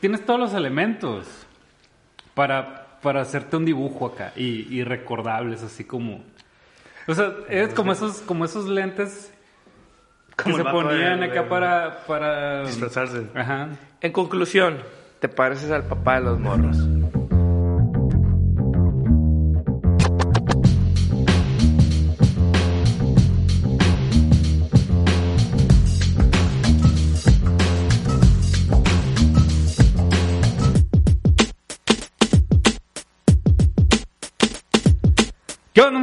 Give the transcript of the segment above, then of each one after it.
tienes todos los elementos para, para hacerte un dibujo acá y, y recordables, así como... O sea, es como esos, como esos lentes que se ponían de- acá de- para, para... Disfrazarse. Ajá. En conclusión, te pareces al papá de los morros.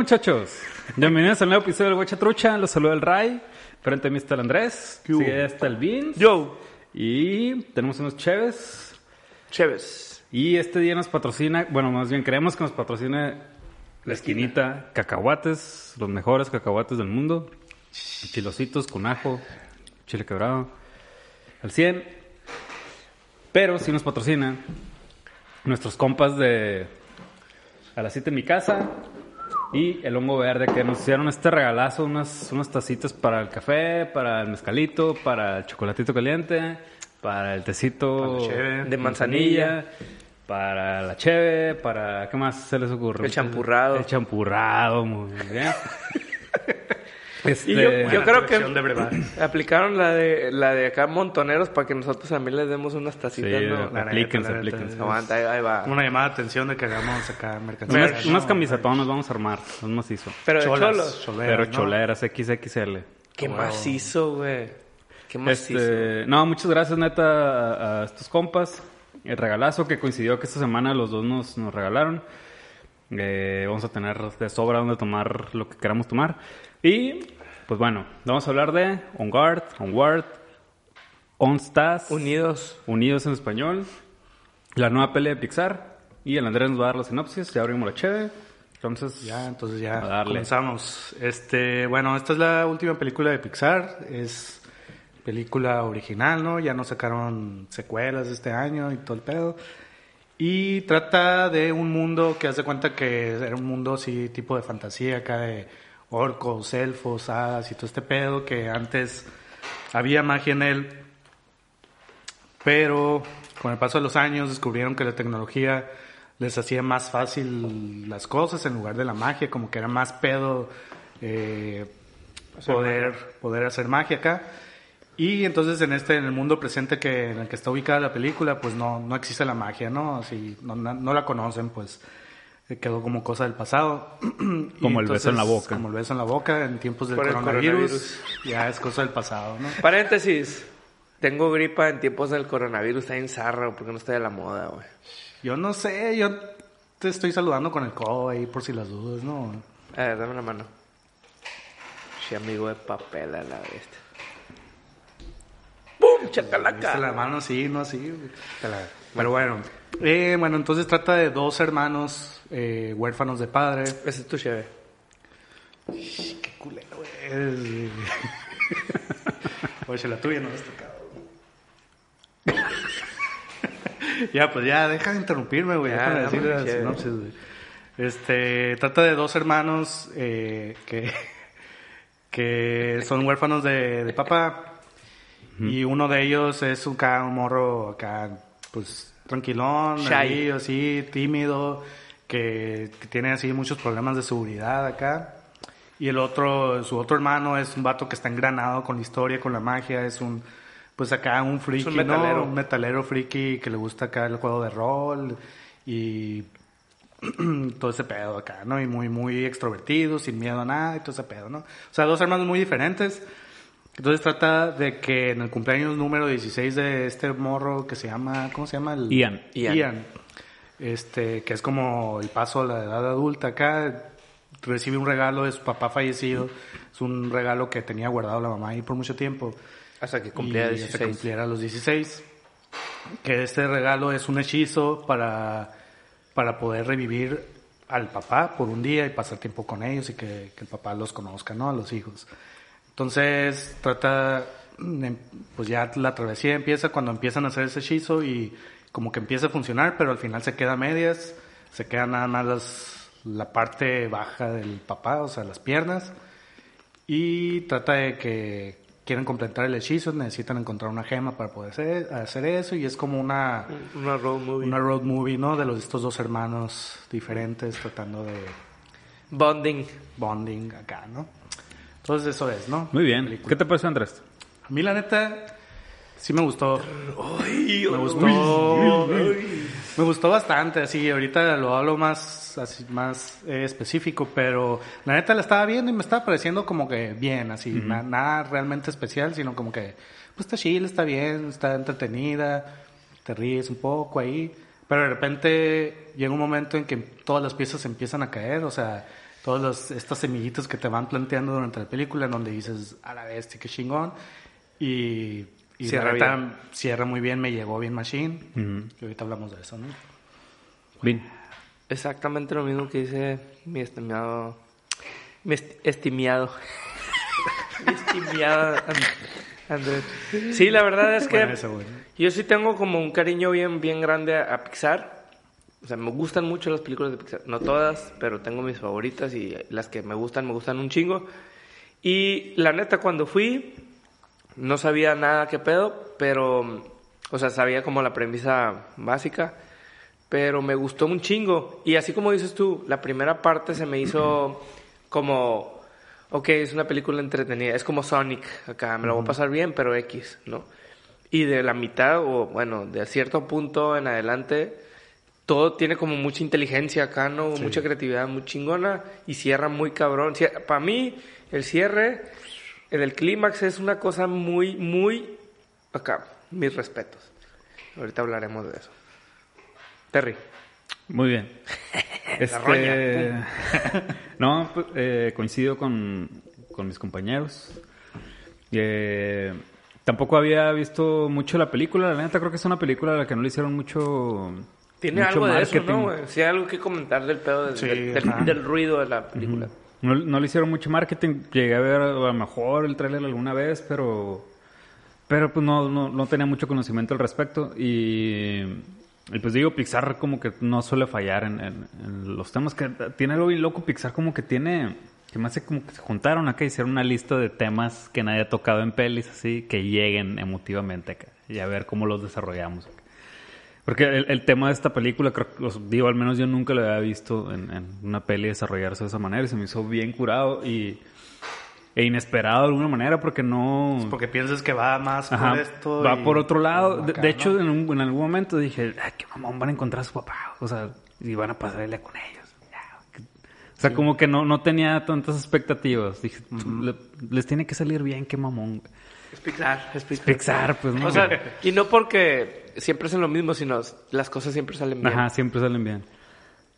Muchachos? Bienvenidos al nuevo episodio del Huecha Trucha. Los saluda el Ray. Frente a mí está el Andrés. ¿Qué hubo? Sí, está el Vince. Yo, Y tenemos unos cheves. Chévez. Y este día nos patrocina, bueno, más bien queremos que nos patrocine la esquinita cacahuates, los mejores cacahuates del mundo. Chilositos con ajo, chile quebrado, al 100. Pero si nos patrocina nuestros compas de A las 7 en mi casa y el hongo verde que nos hicieron este regalazo, unas, unas tacitas para el café, para el mezcalito, para el chocolatito caliente, para el tecito Para la cheve. De manzanilla. para la cheve, para ¿qué más se les ocurre? El champurrado. El champurrado, muy bien. Este, Y yo, creo que de aplicaron la de la de acá montoneros para que nosotros también les demos unas sí, tacitas, ¿no? Aplíquense, aplíquense. Aguanta, ahí, ahí va. Una llamada de atención de que hagamos acá mercancía. Unas, ¿no? unas camisetonas vamos a armar, es macizo. Pero de Cholas, cholos. choleras, Pero ¿no? choleras, XXL. Qué Wow. macizo, güey. Qué macizo. Este, no, muchas gracias neta a, a estos compas. El regalazo que coincidió que esta semana los dos nos, nos regalaron. Eh, vamos a tener de sobra donde tomar lo que queramos tomar. Y, pues bueno, vamos a hablar de On Guard, Onward, OnStas, Unidos. Unidos en español, la nueva pelea de Pixar. Y el Andrés nos va a dar la sinopsis, ya abrimos la cheve. Entonces, Ya, entonces ya A darle. comenzamos. Este, bueno, esta es la última película de Pixar. Es película original, ¿no? Ya no sacaron secuelas este año y todo el pedo. Y trata de un mundo que hace cuenta que era un mundo así tipo de fantasía acá de orcos, elfos, hadas y todo este pedo que antes había magia en él. Pero con el paso de los años descubrieron que la tecnología les hacía más fácil las cosas en lugar de la magia, como que era más pedo eh, poder, poder hacer magia acá. Y entonces en este, en el mundo presente que, en el que está ubicada la película, pues no, no existe la magia, ¿no? Así, no, no, no la conocen, pues quedó como cosa del pasado. Y Como el beso en la boca. Como el beso en la boca en tiempos del coronavirus, coronavirus. ya es cosa del pasado, ¿no? Paréntesis. Tengo gripa en tiempos del coronavirus. Está en zarra porque no estoy a la moda, güey. Yo no sé, yo te estoy saludando con el codo ahí por si las dudas, ¿no? A ver, dame la mano. Sí, amigo de papel a la bestia. ¡Pum! ¡Chacalaca! Viste la mano así, no así. güey. Pero bueno, eh, bueno, entonces trata de dos hermanos eh, huérfanos de padre. Ese es tu cheve. Qué culero, güey. Oye, la tuya no es tocado. ya, pues ya, deja de interrumpirme, güey. Dame decir la chévere. sinopsis, güey. Este, trata de dos hermanos eh, que, que son huérfanos de, de papá. Y uno de ellos es un, un morro acá, pues, tranquilón, ahí, así, tímido, que, que tiene así muchos problemas de seguridad acá. Y el otro, su otro hermano es un vato que está engranado con la historia, con la magia, es un, pues acá un friki, un ¿no? metalero. Un metalero friki que le gusta acá el juego de rol y todo ese pedo acá, ¿no? Y muy, muy extrovertido, sin miedo a nada y todo ese pedo, ¿no? O sea, dos hermanos muy diferentes. Entonces trata de que en el cumpleaños número 16 de este morro que se llama, ¿cómo se llama? El- Ian. Ian. Ian. Este, que es como el paso a la edad adulta acá, recibe un regalo de su papá fallecido. Es un regalo que tenía guardado la mamá ahí por mucho tiempo. Hasta que cumpliera Y 16. hasta que cumpliera los 16. Que este regalo es un hechizo para, para poder revivir al papá por un día y pasar tiempo con ellos y que, que el papá los conozca, ¿no? A los hijos. Entonces trata, mm, pues ya la travesía empieza cuando empiezan a hacer ese hechizo y como que empieza a funcionar, pero al final se queda a medias, se queda nada más las- la parte baja del papá, o sea, las piernas, y trata de que quieren completar el hechizo, necesitan encontrar una gema para poder hacer, hacer eso y es como una, Una road movie. una road movie, ¿no? De los, estos dos hermanos diferentes tratando de Bonding. bonding acá, ¿no? Entonces eso es, ¿no? Muy bien. Película. ¿Qué te parece, Andrés? A mí la neta sí me gustó. Ay, Me gustó. Me gustó bastante, así, ahorita lo hablo más, así, más eh, específico, pero la neta la estaba viendo y me estaba pareciendo como que bien, así, na- nada realmente especial, sino como que, pues está chill, está bien, está entretenida, te ríes un poco ahí, pero de repente llega un momento en que todas las piezas empiezan a caer, o sea, todos los, estos semillitos que te van planteando durante la película, en donde dices, a la bestia, qué chingón, y, y Cierra la muy bien, me llegó bien Machine, Ujú. y ahorita hablamos de eso, ¿no? Bien. Exactamente lo mismo que dice mi estimado. Mi est- estimado. mi estimado And- Andrés. Sí, la verdad es que Bueno, eso, güey. yo sí tengo como un cariño bien, bien grande a, a Pixar. O sea, me gustan mucho las películas de Pixar. No todas, pero tengo mis favoritas y las que me gustan, me gustan un chingo. Y la neta, cuando fui, no sabía nada que pedo, pero, o sea, sabía como la premisa básica, pero me gustó un chingo. Y así como dices tú, la primera parte se me hizo como, ok, es una película entretenida, es como Sonic, acá me la voy a pasar bien, pero X, ¿no? Y de la mitad, o bueno, de cierto punto en adelante, todo tiene como mucha inteligencia acá, ¿no? Mucha creatividad muy chingona y cierra muy cabrón. Para mí, el cierre el del clímax es una cosa muy, muy acá. Mis respetos. Ahorita hablaremos de eso. Terry. Muy bien. Este... no, pues, eh, coincido con, con mis compañeros. Eh, tampoco había visto mucho la película. La neta creo que es una película a la que no le hicieron mucho... Tiene mucho algo de eso. ¿no? güey? Sí, hay algo que comentar del pedo del, Sí, del, del- ajá. del ruido de la película. No, no le hicieron mucho marketing. Llegué a ver a lo mejor el tráiler alguna vez, pero pero pues no, no, no tenía mucho conocimiento al respecto. Y, y, pues digo, Pixar como que no suele fallar en, en- en los temas que tiene algo bien loco. Pixar como que tiene, que me hace como que se juntaron acá hicieron una lista de temas que nadie ha tocado en pelis así, que lleguen emotivamente acá y a ver cómo los desarrollamos. Porque el, el tema de esta película, creo, digo, al menos yo nunca lo había visto en, en una peli desarrollarse de esa manera y se me hizo bien curado y e inesperado de alguna manera porque no... Porque piensas que va más Ajá, por esto. va y- por otro lado. De, acá, de hecho, ¿no? en, un- en algún momento dije, ay, qué mamón, van a encontrar a su papá. O sea, y van a pasarle con ellos. O sea, como que no, no tenía tantas expectativas. Dije, "Le- les tiene que salir bien, qué mamón. Es Pixar, es Pixar. Pixar, pues no. O sea, y no porque siempre hacen lo mismo, sino las cosas siempre salen bien. Ajá, siempre salen bien.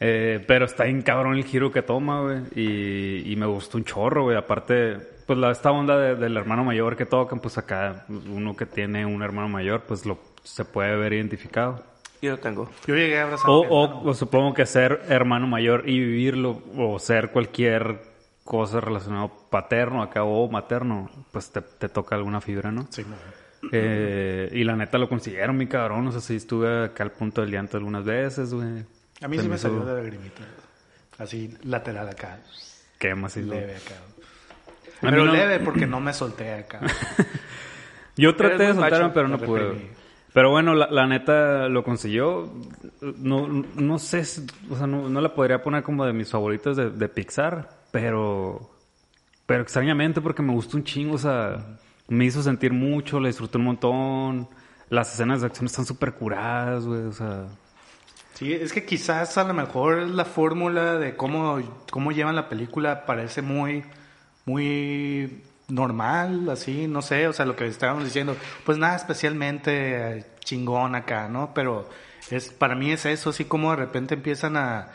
Eh, pero está bien cabrón el giro que toma, güey. Y, y me gustó un chorro, güey. Aparte, pues la, esta onda de- del hermano mayor que tocan, pues acá uno que tiene un hermano mayor, pues lo se puede ver identificado. Yo lo tengo. Yo llegué a abrazar O, a o, o supongo que ser hermano mayor y vivirlo, o ser cualquier cosa relacionado paterno acá o materno, pues te, te toca alguna fibra, ¿no? Sí, no. Eh, y la neta lo consiguieron, mi cabrón. O sea, sí estuve acá al punto del llanto algunas veces, güey. A mí Se sí me salió de lagrimita. Así, lateral acá. Así, güey. Leve acá. A Pero no- leve porque no me solté acá. Yo traté de soltarme, macho, pero no pude. reprimí. Pero bueno, la, la neta lo consiguió. No, no sé, o sea, no, no la podría poner como de mis favoritos de, de Pixar, pero, pero extrañamente porque me gustó un chingo, o sea, me hizo sentir mucho, la disfruté un montón. Las escenas de acción están súper curadas, güey, o sea, Sí, es que quizás a lo mejor la fórmula de cómo, cómo llevan la película parece muy, muy normal, así, no sé, o sea, lo que estábamos diciendo, pues nada especialmente chingón acá, ¿no? Pero es, para mí es eso, así como de repente empiezan a,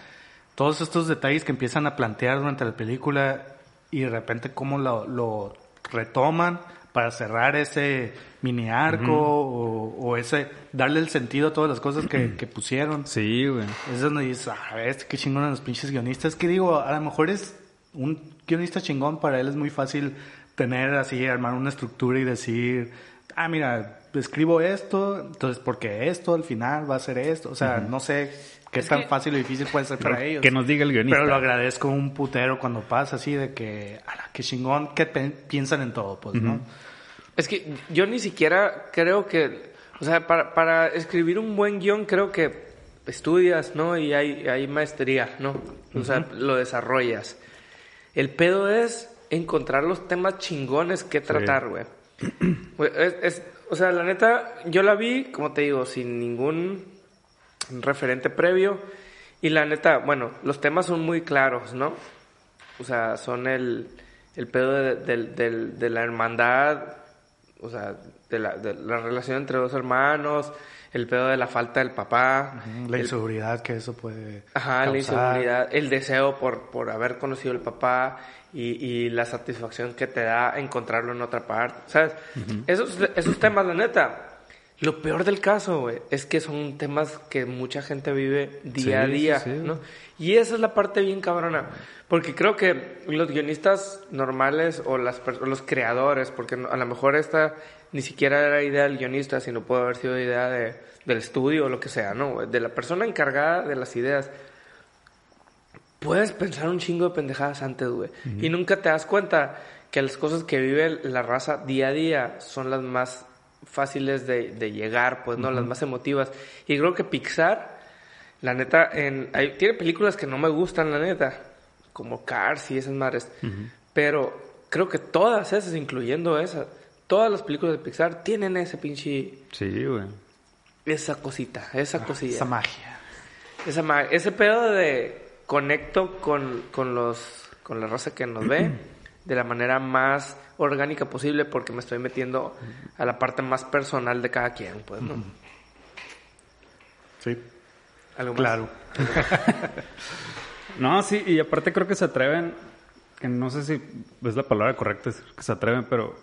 todos estos detalles que empiezan a plantear durante la película y de repente cómo lo, lo retoman para cerrar ese mini arco o, o ese, darle el sentido a todas las cosas que, que pusieron. sí, güey. Es donde dices, ah, este qué chingón los pinches guionistas. Que digo, a lo mejor es un guionista chingón, para él es muy fácil tener así, armar una estructura y decir, ah, mira, escribo esto, entonces porque esto al final va a ser esto. O sea, no sé qué Es tan que- fácil o difícil puede ser para ellos. Que nos diga el guionista. Pero lo agradezco un putero cuando pasa así de que, ah, qué chingón, que piensan en todo, pues, ¿no? Es que yo ni siquiera creo que, o sea, para, para escribir un buen guion creo que estudias, ¿no? Y hay, hay maestría, ¿no? O sea, lo desarrollas. El pedo es encontrar los temas chingones que tratar, güey. O sea, la neta, yo la vi, como te digo, sin ningún referente previo. Y la neta, bueno, los temas son muy claros, ¿no? O sea, son el, el pedo de, del- de la hermandad, o sea, de la, de la relación entre dos hermanos, el pedo de la falta del papá, La el- inseguridad que eso puede Ajá, la causar. inseguridad, el deseo por, por haber conocido al papá y, y la satisfacción que te da encontrarlo en otra parte, ¿sabes? esos, esos temas, la neta, lo peor del caso, güey, es que son temas que mucha gente vive día a día, sí, sí. ¿no? Y esa es la parte bien cabrona, porque creo que los guionistas normales o, las, o los creadores, porque a lo mejor esta ni siquiera era idea del guionista, sino puede haber sido idea de, del estudio o lo que sea, ¿no? De la persona encargada de las ideas. Puedes pensar un chingo de pendejadas antes, güey. Y nunca te das cuenta que las cosas que vive la raza día a día son las más fáciles de, de llegar, pues, ¿no? Las más emotivas. Y creo que Pixar, la neta, en, hay- tiene películas que no me gustan, la neta. Como Cars y esas madres. Pero creo que todas esas, incluyendo esas, todas las películas de Pixar tienen ese pinche... Sí, güey. Esa cosita, esa cosilla. Esa magia. Esa ma- ese pedo de conecto con, con los con la raza que nos ve de la manera más orgánica posible porque me estoy metiendo a la parte más personal de cada quien, pues, ¿no? Sí, Algo más. claro. No, sí, y aparte creo que se atreven, que no sé si es la palabra correcta, es que se atreven, pero,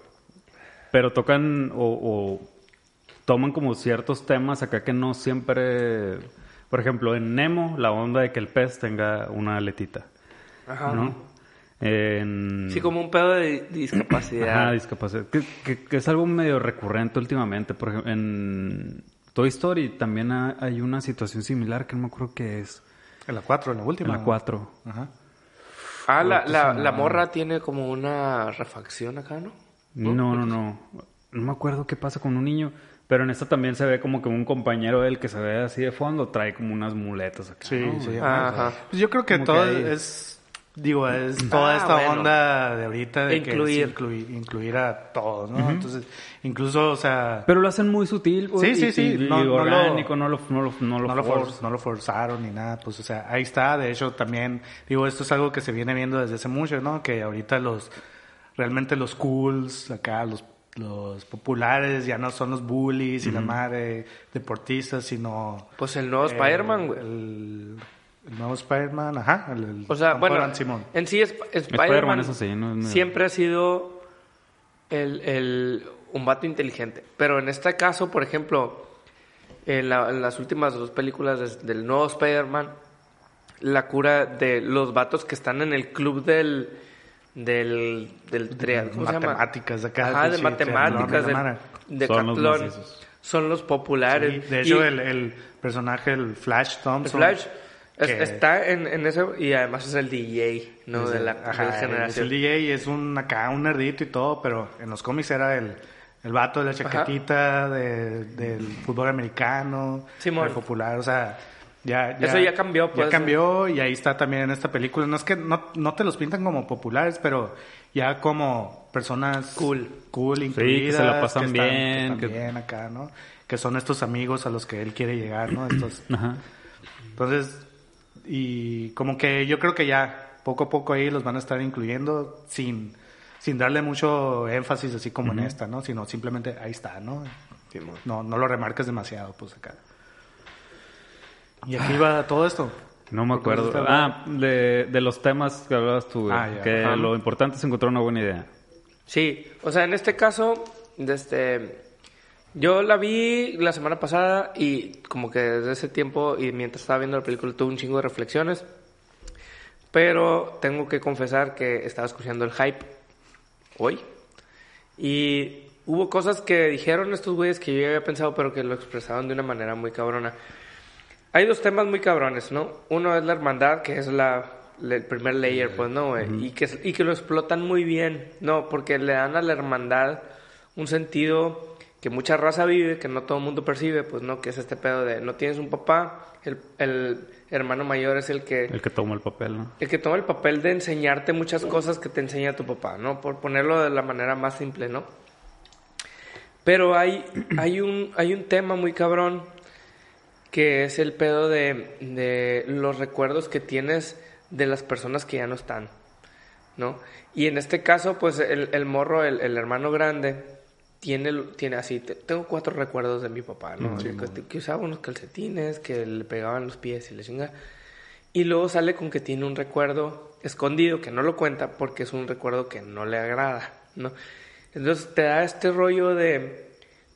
pero tocan o, o toman como ciertos temas acá que no siempre, por ejemplo, en Nemo, la onda de que el pez tenga una aletita, Ajá. ¿no? En... Sí, como un pedo de discapacidad. Ajá, discapacidad. Que, que- que es algo medio recurrente últimamente. Por ejemplo, en Toy Story también ha- hay una situación similar que no me acuerdo qué es. En la 4, en la En última. la 4. Ajá. ah, la, la, la morra tiene como una refacción acá, ¿no? No, no, no. No me acuerdo qué pasa con un niño. Pero en esta también se ve como que un compañero de él que se ve así de fondo trae como unas muletas acá. Sí, ¿no? sí. Ajá. Pues yo creo que Como que todo es, digo, es toda Ah, esta bueno. onda de ahorita de Incluir. que es incluir, incluir a todos, ¿no? Entonces, incluso, o sea, Pero lo hacen muy sutil. Sí, sí, sí. y- y No- lo- orgánico, no lo, no lo, no lo no lo, forza. for- no lo forzaron ni nada, pues, o sea, ahí está. De hecho, también, digo, esto es algo que se viene viendo desde hace mucho, ¿no? Que ahorita los, realmente los cools, acá, los, los populares, ya no son los bullies y la madre deportistas, sino... Pues el nuevo Spider-Man, güey. El, el nuevo Spider-Man, ajá. El, el O sea, Tom bueno, Holland, Simón. en sí Sp- Spider-Man, Spider-Man eso sí, no es siempre ha sido el, el- un vato inteligente. Pero en este caso, por ejemplo, en, la- en las últimas dos películas des- del nuevo Spider-Man, la cura de los vatos que están en el club del del del triad, ¿cómo se llama? Matemáticas, acá, Ajá, de sí, matemáticas, madre. de Son los Catlón. macizos. Son los populares. Sí, de hecho, Y- el, el personaje, el Flash el Thompson. Flash es- que- está en, en eso y además es el DJ, ¿no? es de la, ajá, de la Es generación. el DJ y es un acá, un nerdito y todo, pero en los cómics era el, el vato de la chaquetita de- del fútbol americano, Simón. el popular, o sea, ya, Eso ya cambió, pues. Ya cambió y ahí está también en esta película. No es que no, no te los pintan como populares, pero ya como personas Cool. cool, que se la incluidas, pasan están- bien, que que- están bien acá, ¿no? Que son estos amigos a los que él quiere llegar, ¿no? Estos, Ajá. entonces, y como que yo creo que ya poco a poco ahí los van a estar incluyendo sin, sin darle mucho énfasis así como en esta, ¿no? Sino simplemente ahí está, ¿no? No, no lo remarques demasiado, pues acá. Y aquí va todo esto. No me ¿Por qué acuerdo. Ah, de, de los temas que hablabas tú, Ah, ya. que Ajá. lo importante es encontrar una buena idea. Sí, o sea, en este caso, desde, yo la vi la semana pasada y como que desde ese tiempo y mientras estaba viendo la película tuve un chingo de reflexiones, pero tengo que confesar que estaba escuchando el hype hoy y hubo cosas que dijeron estos güeyes que yo había pensado pero que lo expresaban de una manera muy cabrona. Hay dos temas muy cabrones, ¿no? Uno es la hermandad, que es la, el primer layer, pues, ¿no? güey? y, que, y que lo explotan muy bien, ¿no? Porque le dan a la hermandad un sentido que mucha raza vive, que no todo el mundo percibe, pues no, que es este pedo de no tienes un papá, el, el hermano mayor es el que... El que toma el papel, ¿no? El que toma el papel de enseñarte muchas cosas que te enseña tu papá, ¿no? Por ponerlo de la manera más simple, ¿no? Pero hay, hay, un, hay un tema muy cabrón que es el pedo de, de los recuerdos que tienes de las personas que ya no están, ¿no? Y en este caso, pues el, el morro, el, el hermano grande, tiene, tiene así, te- tengo cuatro recuerdos de mi papá, ¿no? que, que usaba unos calcetines, que le pegaban los pies y le chinga. Y luego sale con que tiene un recuerdo escondido, que no lo cuenta porque es un recuerdo que no le agrada, ¿no? Entonces te da este rollo de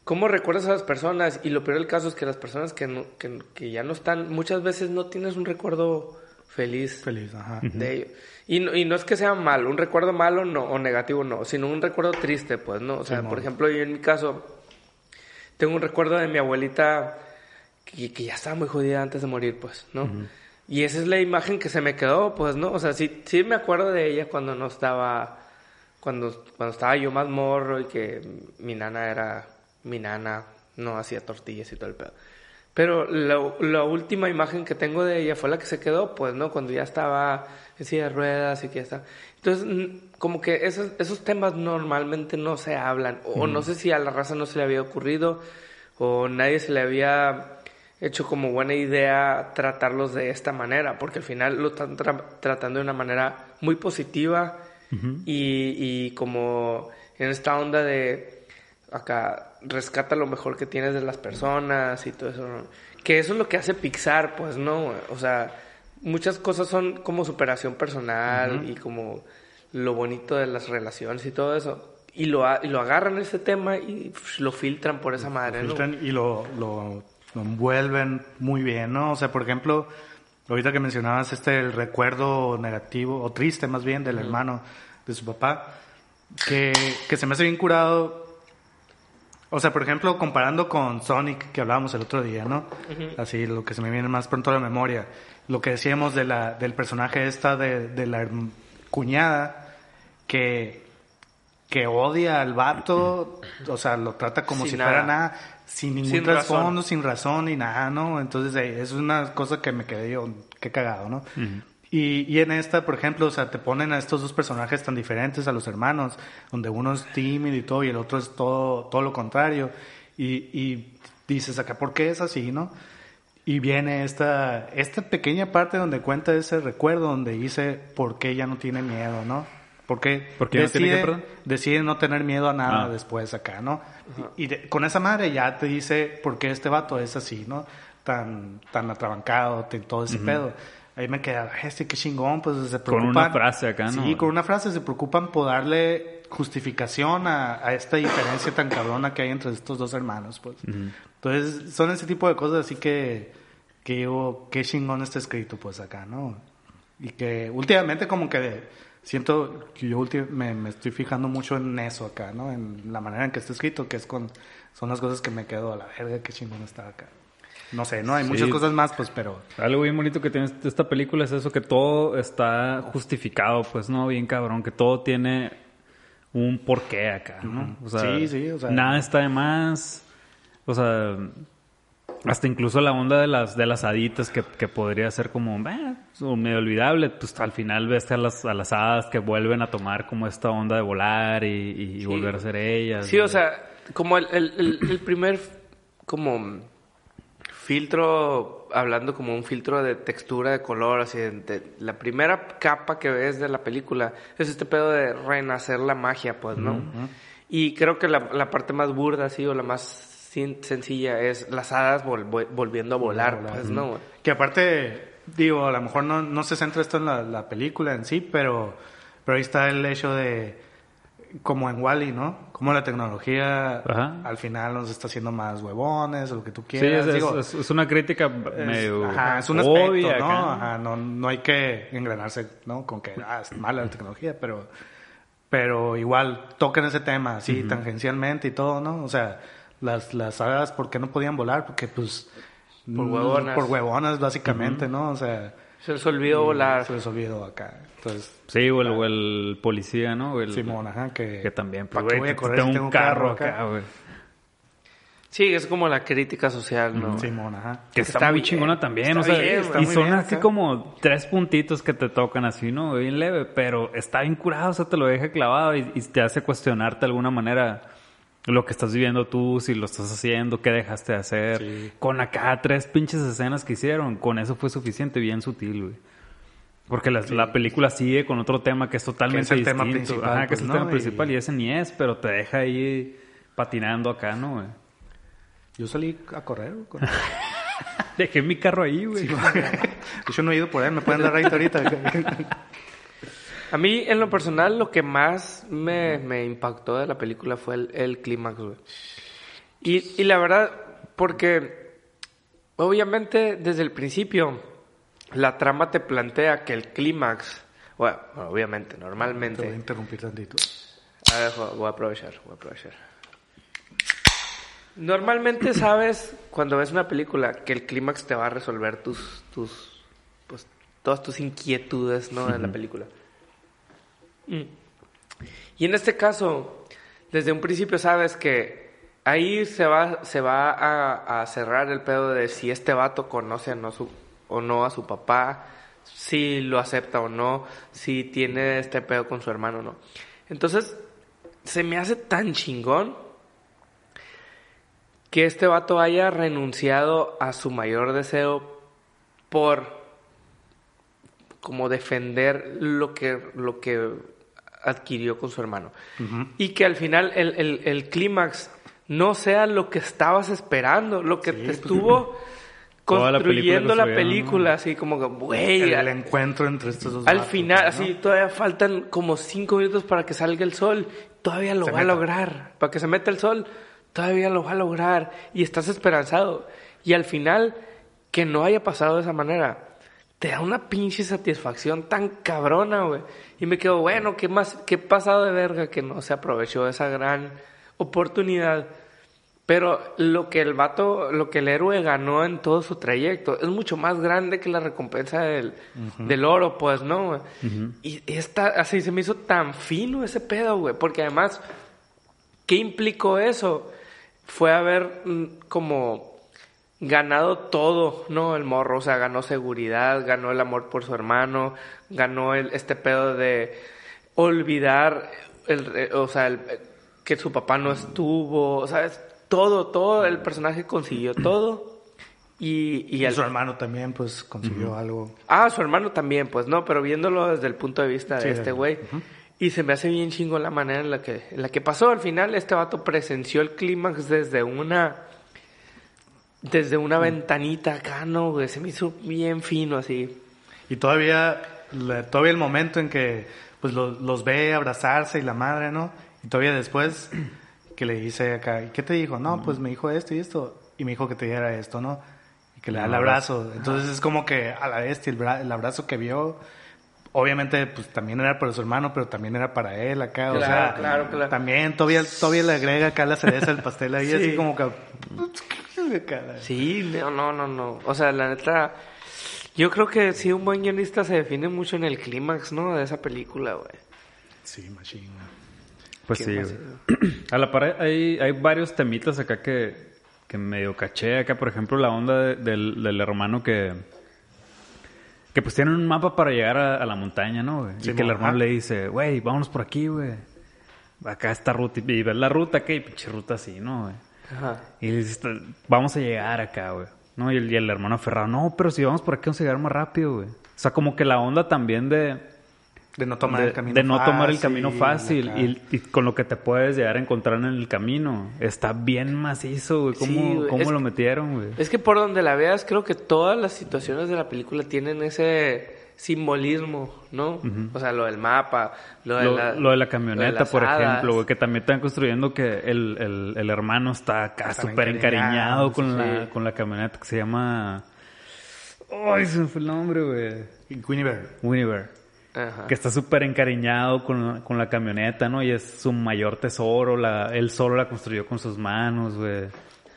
cómo recuerdas a las personas y lo peor del caso es que las personas que, no- que, que ya no están, muchas veces no tienes un recuerdo feliz Feliz, ajá. de ellos. Y no, y no es que sea malo, un recuerdo malo no, o negativo no, sino un recuerdo triste, pues, ¿no? O sea, por ejemplo, yo en mi caso, tengo un recuerdo de mi abuelita que, que ya estaba muy jodida antes de morir, pues, ¿no? Y esa es la imagen que se me quedó, pues, ¿no? O sea, sí, sí me acuerdo de ella cuando no estaba, cuando, cuando estaba yo más morro y que mi nana era mi nana, no hacía tortillas y todo el pedo. Pero la, la última imagen que tengo de ella fue la que se quedó, pues, ¿no? Cuando ya estaba en silla de ruedas y que ya está. Entonces, como que esos, esos temas normalmente no se hablan. O no sé si a la raza no se le había ocurrido o nadie se le había hecho como buena idea tratarlos de esta manera, porque al final lo están tra- tratando de una manera muy positiva y, y como en esta onda de acá rescata lo mejor que tienes de las personas y todo eso. ¿no? Que eso es lo que hace Pixar, pues, ¿no? O sea, muchas cosas son como superación personal y como lo bonito de las relaciones y todo eso. Y lo, y lo agarran ese tema y lo filtran por esa madre, filtran y lo, lo, lo envuelven muy bien, ¿no? O sea, por ejemplo, ahorita que mencionabas este el recuerdo negativo o triste más bien del hermano de su papá, que, que se me hace bien curado. O sea, por ejemplo, comparando con Sonic que hablábamos el otro día, ¿no? Así, lo que se me viene más pronto a la memoria. Lo que decíamos de la, del personaje esta de, de la cuñada que, que odia al vato, o sea, lo trata como Sin si nada. fuera nada, sin ningún Sin trasfondo, razón. sin razón ni nada, ¿no? Entonces, eh, es una cosa que me quedé yo, qué cagado, ¿no? Y, y en esta, por ejemplo, o sea, te ponen a estos dos personajes tan diferentes a los hermanos, donde uno es tímido y todo, y el otro es todo, todo lo contrario. Y, y dices acá, ¿por qué es así, no? Y viene esta, esta pequeña parte donde cuenta ese recuerdo, donde dice por qué ya no tiene miedo, ¿no? Porque ¿Por qué no tiene qué, perdón? decide no tener miedo a nada Ah. después acá, ¿no? Y de- con esa madre ya te dice por qué este vato es así, ¿no? Tan, tan atrabancado, te- todo ese pedo. Ahí me queda, este qué chingón, pues se Con preocupan. una frase acá, ¿no? Sí, con una frase se preocupan por darle justificación a, a esta diferencia tan cabrona que hay entre estos dos hermanos, pues. Entonces, son ese tipo de cosas así que, que digo, qué chingón está escrito, pues, acá, ¿no? Y que últimamente como que siento que yo me, me estoy fijando mucho en eso acá, ¿no? En la manera en que está escrito, que es con... Son las cosas que me quedo a la verga, qué chingón está acá. No sé, ¿no? Hay Sí. muchas cosas más, pues, pero... Algo bien bonito que tiene esta película es eso, que todo está justificado, pues, ¿no? Bien cabrón, que todo tiene un porqué acá, ¿no? O sea, Sí, sí, o sea- Nada está de más. O sea, hasta incluso la onda de las, de las haditas que, que podría ser como, eh, medio olvidable, pues al final ves a las, a las hadas que vuelven a tomar como esta onda de volar y, y- volver a ser ellas. Sí, ¿no? o sea, como el, el, el- el primer como filtro, hablando como un filtro de textura, de color, así, de, la primera capa que ves de la película es este pedo de renacer la magia, pues, ¿no? Y creo que la, la parte más burda, así, o la más sin- sencilla es las hadas vol- vol- volviendo a volar, pues, ¿no? Que aparte, digo, a lo mejor no, no se centra esto en la, la película en sí, pero, pero ahí está el hecho de, como en Wally, ¿no? Como la tecnología Ajá. al final nos está haciendo más huevones o lo que tú Sí, quieras. es, Digo, es- es una crítica es- medio ajá, es un aspecto, obvia ¿no? Ajá, no, no hay que engranarse, ¿no? Con que ah, es mala la tecnología, pero, pero igual tocan ese tema, así, tangencialmente y todo, ¿no? O sea, las, las hadas, ¿por qué no podían volar? Porque, pues, Por huevonas. Por huevonas, básicamente, ¿no? O sea, Se les olvidó volar. Se les olvidó acá. Entonces, Sí, o el, o el policía, ¿no? O el- Simón, ajá, que... Que también, ¿Pa' pues, güey, voy a correr tengo un tengo carro acá? acá, güey. Sí, es como la crítica social, ¿no? Simón, ajá. Que Está está, muy bien, chingona también, está o sea, bien, está y son bien así como tres puntitos que te tocan así, ¿no? Bien leve, pero está bien curado, o sea, te lo deja clavado y, y te hace cuestionarte de alguna manera lo que estás viviendo tú, si lo estás haciendo, qué dejaste de hacer. Sí. Con acá tres pinches escenas que hicieron, con eso fue suficiente, bien sutil, güey. Porque la, la película sigue con otro tema que es totalmente Que es el tema distinto. principal, Ajá, que es pues, el ¿no? tema principal Y- y ese ni es, pero te deja ahí patinando acá, ¿no, güey? Yo salí a correr. güey, con- Dejé mi carro ahí, güey. Yo no he ido por ahí, me pueden dar right ahorita. A mí, en lo personal, lo que más me, me impactó de la película fue el, el clímax, güey. Y, y la verdad, porque obviamente desde el principio la trama te plantea que el clímax, bueno, obviamente, Te voy a normalmente... interrumpir tantito. A ver, voy a aprovechar, voy a aprovechar. Normalmente sabes cuando ves una película que el clímax te va a resolver tus, tus, pues, todas tus inquietudes, ¿no? En la película. Mm. Y en este caso, desde un principio sabes que ahí se va, se va a, cerrar el pedo de si este vato conoce o no, su, o no a su papá, si lo acepta o no, si tiene este pedo con su hermano o no. Entonces, se me hace tan chingón que este vato haya renunciado a su mayor deseo por como defender lo que, lo que adquirió con su hermano. Y que al final el, el- el clímax no sea lo que estabas esperando, lo que te estuvo la película construyendo la película, así como que, güey, El, encuentro entre estos dos al vatos, final, ¿no? así, todavía faltan como cinco minutos para que salga el sol. Todavía lo Se va a lograr. Para que se meta el sol, todavía lo va a lograr. Y estás esperanzado. Y al final, que no haya pasado de esa manera, te da una pinche satisfacción tan cabrona, güey. Y me quedo, bueno, ¿qué más? ¿Qué pasado de verga que no se aprovechó esa gran oportunidad? Pero lo que el vato, lo que el héroe ganó en todo su trayecto es mucho más grande que la recompensa del, del oro, pues, ¿no? Y esta, así se me hizo tan fino ese pedo, güey. Porque además, ¿qué implicó eso? Fue haber mm, como ganado todo, ¿no? El morro, o sea, ganó seguridad, ganó el amor por su hermano, ganó el, este pedo de olvidar, el, eh, o sea, el- que su papá no estuvo, o sea, es todo, todo, el personaje consiguió todo. Y, y su hermano también, pues, consiguió algo. Ah, su hermano también, pues no, pero viéndolo desde el punto de vista de Sí, este güey. Y se me hace bien chingo la manera en la que, en la que pasó. Al final, este vato presenció el clímax desde una. Desde una ventanita acá, ¿no? Güey? Se me hizo bien fino así. Y todavía, todavía el momento en que, pues, lo- los ve abrazarse y la madre, ¿no? Y todavía después que le dice acá, ¿y qué te dijo? No, pues me dijo esto y esto. Y me dijo que te diera esto, ¿no? Y que le da el abrazo. Entonces es como que a la bestia, el, bra- el abrazo que vio, obviamente, pues también era para su hermano, pero también era para él acá. o Claro, sea, claro, claro. también todavía, todavía le agrega acá la cereza al pastel ahí, Sí. así como que... acá. Sí, no, no, no, no. O sea, la neta. Yo creo que sí, un buen guionista se define mucho en el clímax, ¿no? De esa película, güey. Sí, machine. Pues sí, güey. A la par hay, hay varios temitas acá que, que medio caché. Acá, por ejemplo, la onda de- del, del hermano que... Que pues tienen un mapa para llegar a, a la montaña, ¿no, güey? y Simón, que el hermano ajá. le dice, güey, vámonos por aquí, güey. Acá esta ruta. Y ves la ruta, que pinche ruta así, ¿no, güey? Ajá. Y le dice, vamos a llegar acá, güey. ¿No? Y el, y el hermano aferrado, no, pero si vamos por aquí vamos a llegar más rápido, güey. O sea, como que la onda también de... De no tomar de, el camino de no tomar el fácil, camino fácil y, y con lo que te puedes llegar a encontrar en el camino. Está bien macizo, güey. ¿Cómo, Sí, güey. cómo lo que- metieron, güey? Es que por donde la veas, creo que todas las situaciones de la película tienen ese simbolismo, ¿no? O sea, lo del mapa, lo de, Lo, la, lo de la lo camioneta, de las por hadas. ejemplo, güey, que también están construyendo que el, el, el hermano está acá súper encariñado con, la, con la camioneta que se llama... Ay, se me fue el nombre, güey. Y Guinevere. Winiver. Ajá. Que está súper encariñado con, la- con la camioneta, ¿no? Y es su mayor tesoro. La, él solo la construyó con sus manos, güey.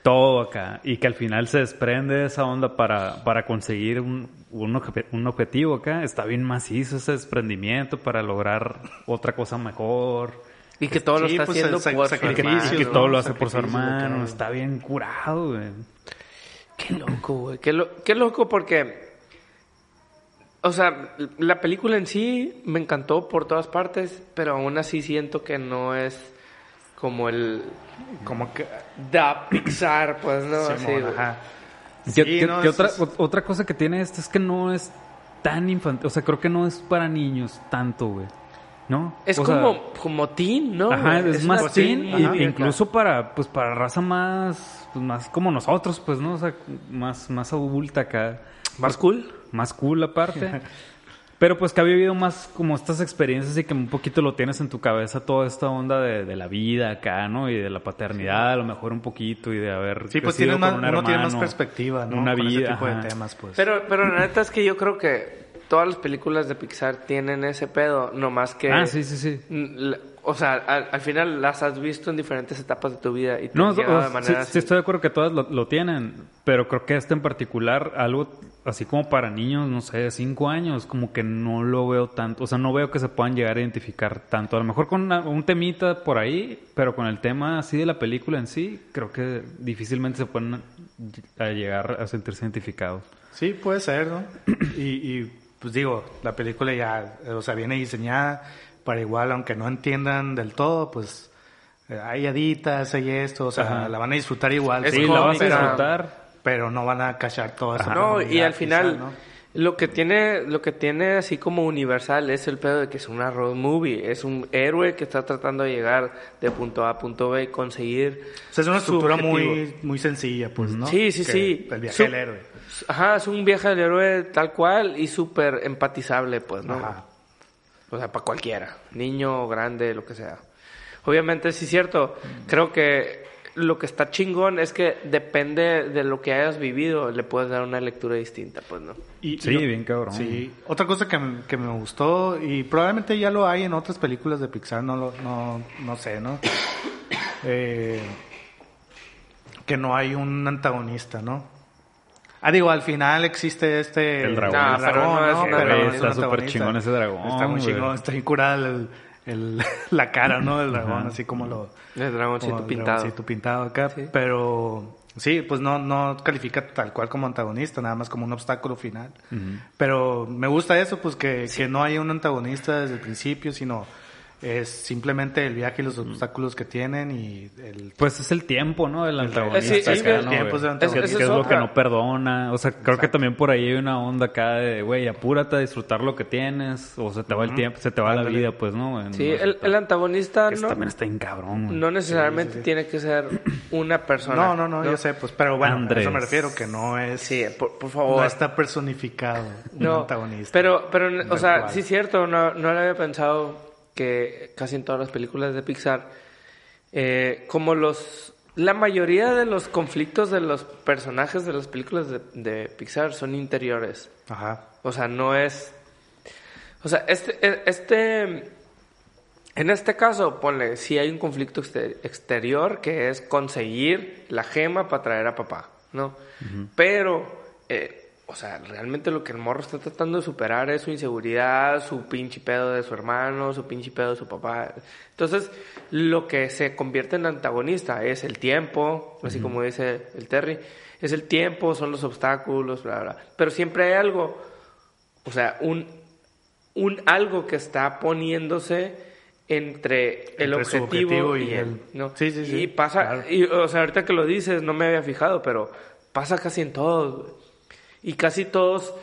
Todo acá. Y que al final se desprende de esa onda para, para conseguir un, un, obje- un objetivo acá. Está bien macizo ese desprendimiento para lograr otra cosa mejor. Y que todo lo Sí, está pues, haciendo por su Y que, todo lo hace por su hermano. Está bien curado, güey. Qué loco, güey. Qué, lo- qué loco porque... O sea, la película en sí me encantó por todas partes, pero aún así siento que no es como el... Como que... Da Pixar, pues, ¿no? Simón, Así, güey. ajá. ¿Qué- Sí, no, es- otra, es- ot- otra cosa que tiene esto es que no es tan infantil. O sea, creo que no es para niños tanto, güey. ¿No? Es O sea, como, como teen, ¿no? Ajá, es, más teen, y- ajá. incluso para, pues, para raza más, pues, más como nosotros, pues, ¿no? O sea, más, más adulta acá. Más cool. Más cool aparte. Pero pues que ha vivido más como estas experiencias y que un poquito lo tienes en tu cabeza toda esta onda de, de la vida acá, ¿no? Y de la paternidad, a lo mejor un poquito y de haber Sí, pues tiene más, uno tiene más perspectiva, ¿no? Una Con vida, ese tipo de temas, pues. Pero, pero la neta es que yo creo que todas las películas de Pixar tienen ese pedo, no más que... Ah, sí, sí, sí. La- O sea, al, al final las has visto en diferentes etapas de tu vida y te No, han llegado o- de sí, maneras... sí estoy de acuerdo que todas lo, lo tienen, pero creo que este en particular, algo así como para niños, no sé, de cinco años, como que no lo veo tanto, o sea, no veo que se puedan llegar a identificar tanto, a lo mejor con una- un temita por ahí, pero con el tema así de la película en sí, creo que difícilmente se pueden a llegar a sentirse identificados. Sí, puede ser, ¿no? Y, y, pues digo, la película ya, o sea, viene diseñada para igual, aunque no entiendan del todo, pues eh, hay haditas, hay esto, o sea, Ajá. la van a disfrutar igual. Es Sí, pero- la vas a disfrutar. Pero no van a cachar todo eso. No, y al final ¿no? lo que tiene lo que tiene así como universal es el pedo de que es una road movie, es un héroe que está tratando de llegar de punto A a punto B y conseguir O sea, es una estructura muy, muy sencilla, pues, ¿no? Sí, sí, Que sí. El viaje del héroe. Ajá, es un viaje del héroe tal cual y súper empatizable, pues, ¿no? Ajá. O sea, para cualquiera, niño, grande, lo que sea. Obviamente, sí es cierto. Creo que lo que está chingón es que depende de lo que hayas vivido, le puedes dar una lectura distinta, pues, ¿no? Y, Sí, y- bien cabrón. Sí. Otra cosa que, me- que me gustó, y probablemente ya lo hay en otras películas de Pixar, no, lo, no, no sé, ¿no? Eh, que no hay un antagonista, ¿no? Ah, digo, al final existe este... El dragón. No, pero no es un Pero antagonista. no es un Está súper chingón ese dragón, Está muy güey. chingón, está bien curada el, el- la cara, ¿no? Del dragón, Ajá. así como lo... El dragoncito como el pintado. pintado acá, Sí. pero sí, pues no, no califica tal cual como antagonista, nada más como un obstáculo final. Pero me gusta eso, pues que, que no hay un antagonista desde el principio, sino es simplemente el viaje y los obstáculos que tienen y el... Pues es el tiempo, ¿no? El antagonista. Sí, sí, acá, el ¿no, tiempo güey? es el antagonista. Que- es es lo otra. que no perdona. O sea, creo que también por ahí hay una onda acá de, güey, apúrate a disfrutar lo que tienes. O se te va el tiempo, se te va la Ándale. vida, pues, ¿no? En- Sí, no el, el antagonista no, también está en cabrón, güey. no necesariamente tiene que ser una persona. No, no, no, yo sé, pues, pero bueno, a Andrés. eso me refiero, que no es... Sí, por, por favor. No está personificado un No, antagonista. Pero, pero, o sea, cual. sí es cierto, no, no lo había pensado que casi en todas las películas de Pixar, eh, como los, la mayoría de los conflictos de los personajes de las películas de, de Pixar son interiores. Ajá. O sea, no es, o sea, este, e- este, en este caso, ponle, sí hay un conflicto exter- exterior que es conseguir la gema para traer a papá, ¿no? Pero, eh, o sea, realmente lo que el morro está tratando de superar es su inseguridad, su pinche pedo de su hermano, su pinche pedo de su papá. Entonces, lo que se convierte en antagonista es el tiempo, así como dice el Terry, es el tiempo, son los obstáculos, bla, bla. Pero siempre hay algo, o sea, un, un algo que está poniéndose entre el Entre objetivo, objetivo y, y él. el- ¿no? Sí, sí, sí, Y pasa, claro. y, o sea, ahorita que lo dices, no me había fijado, pero pasa casi en todos. Y casi todos,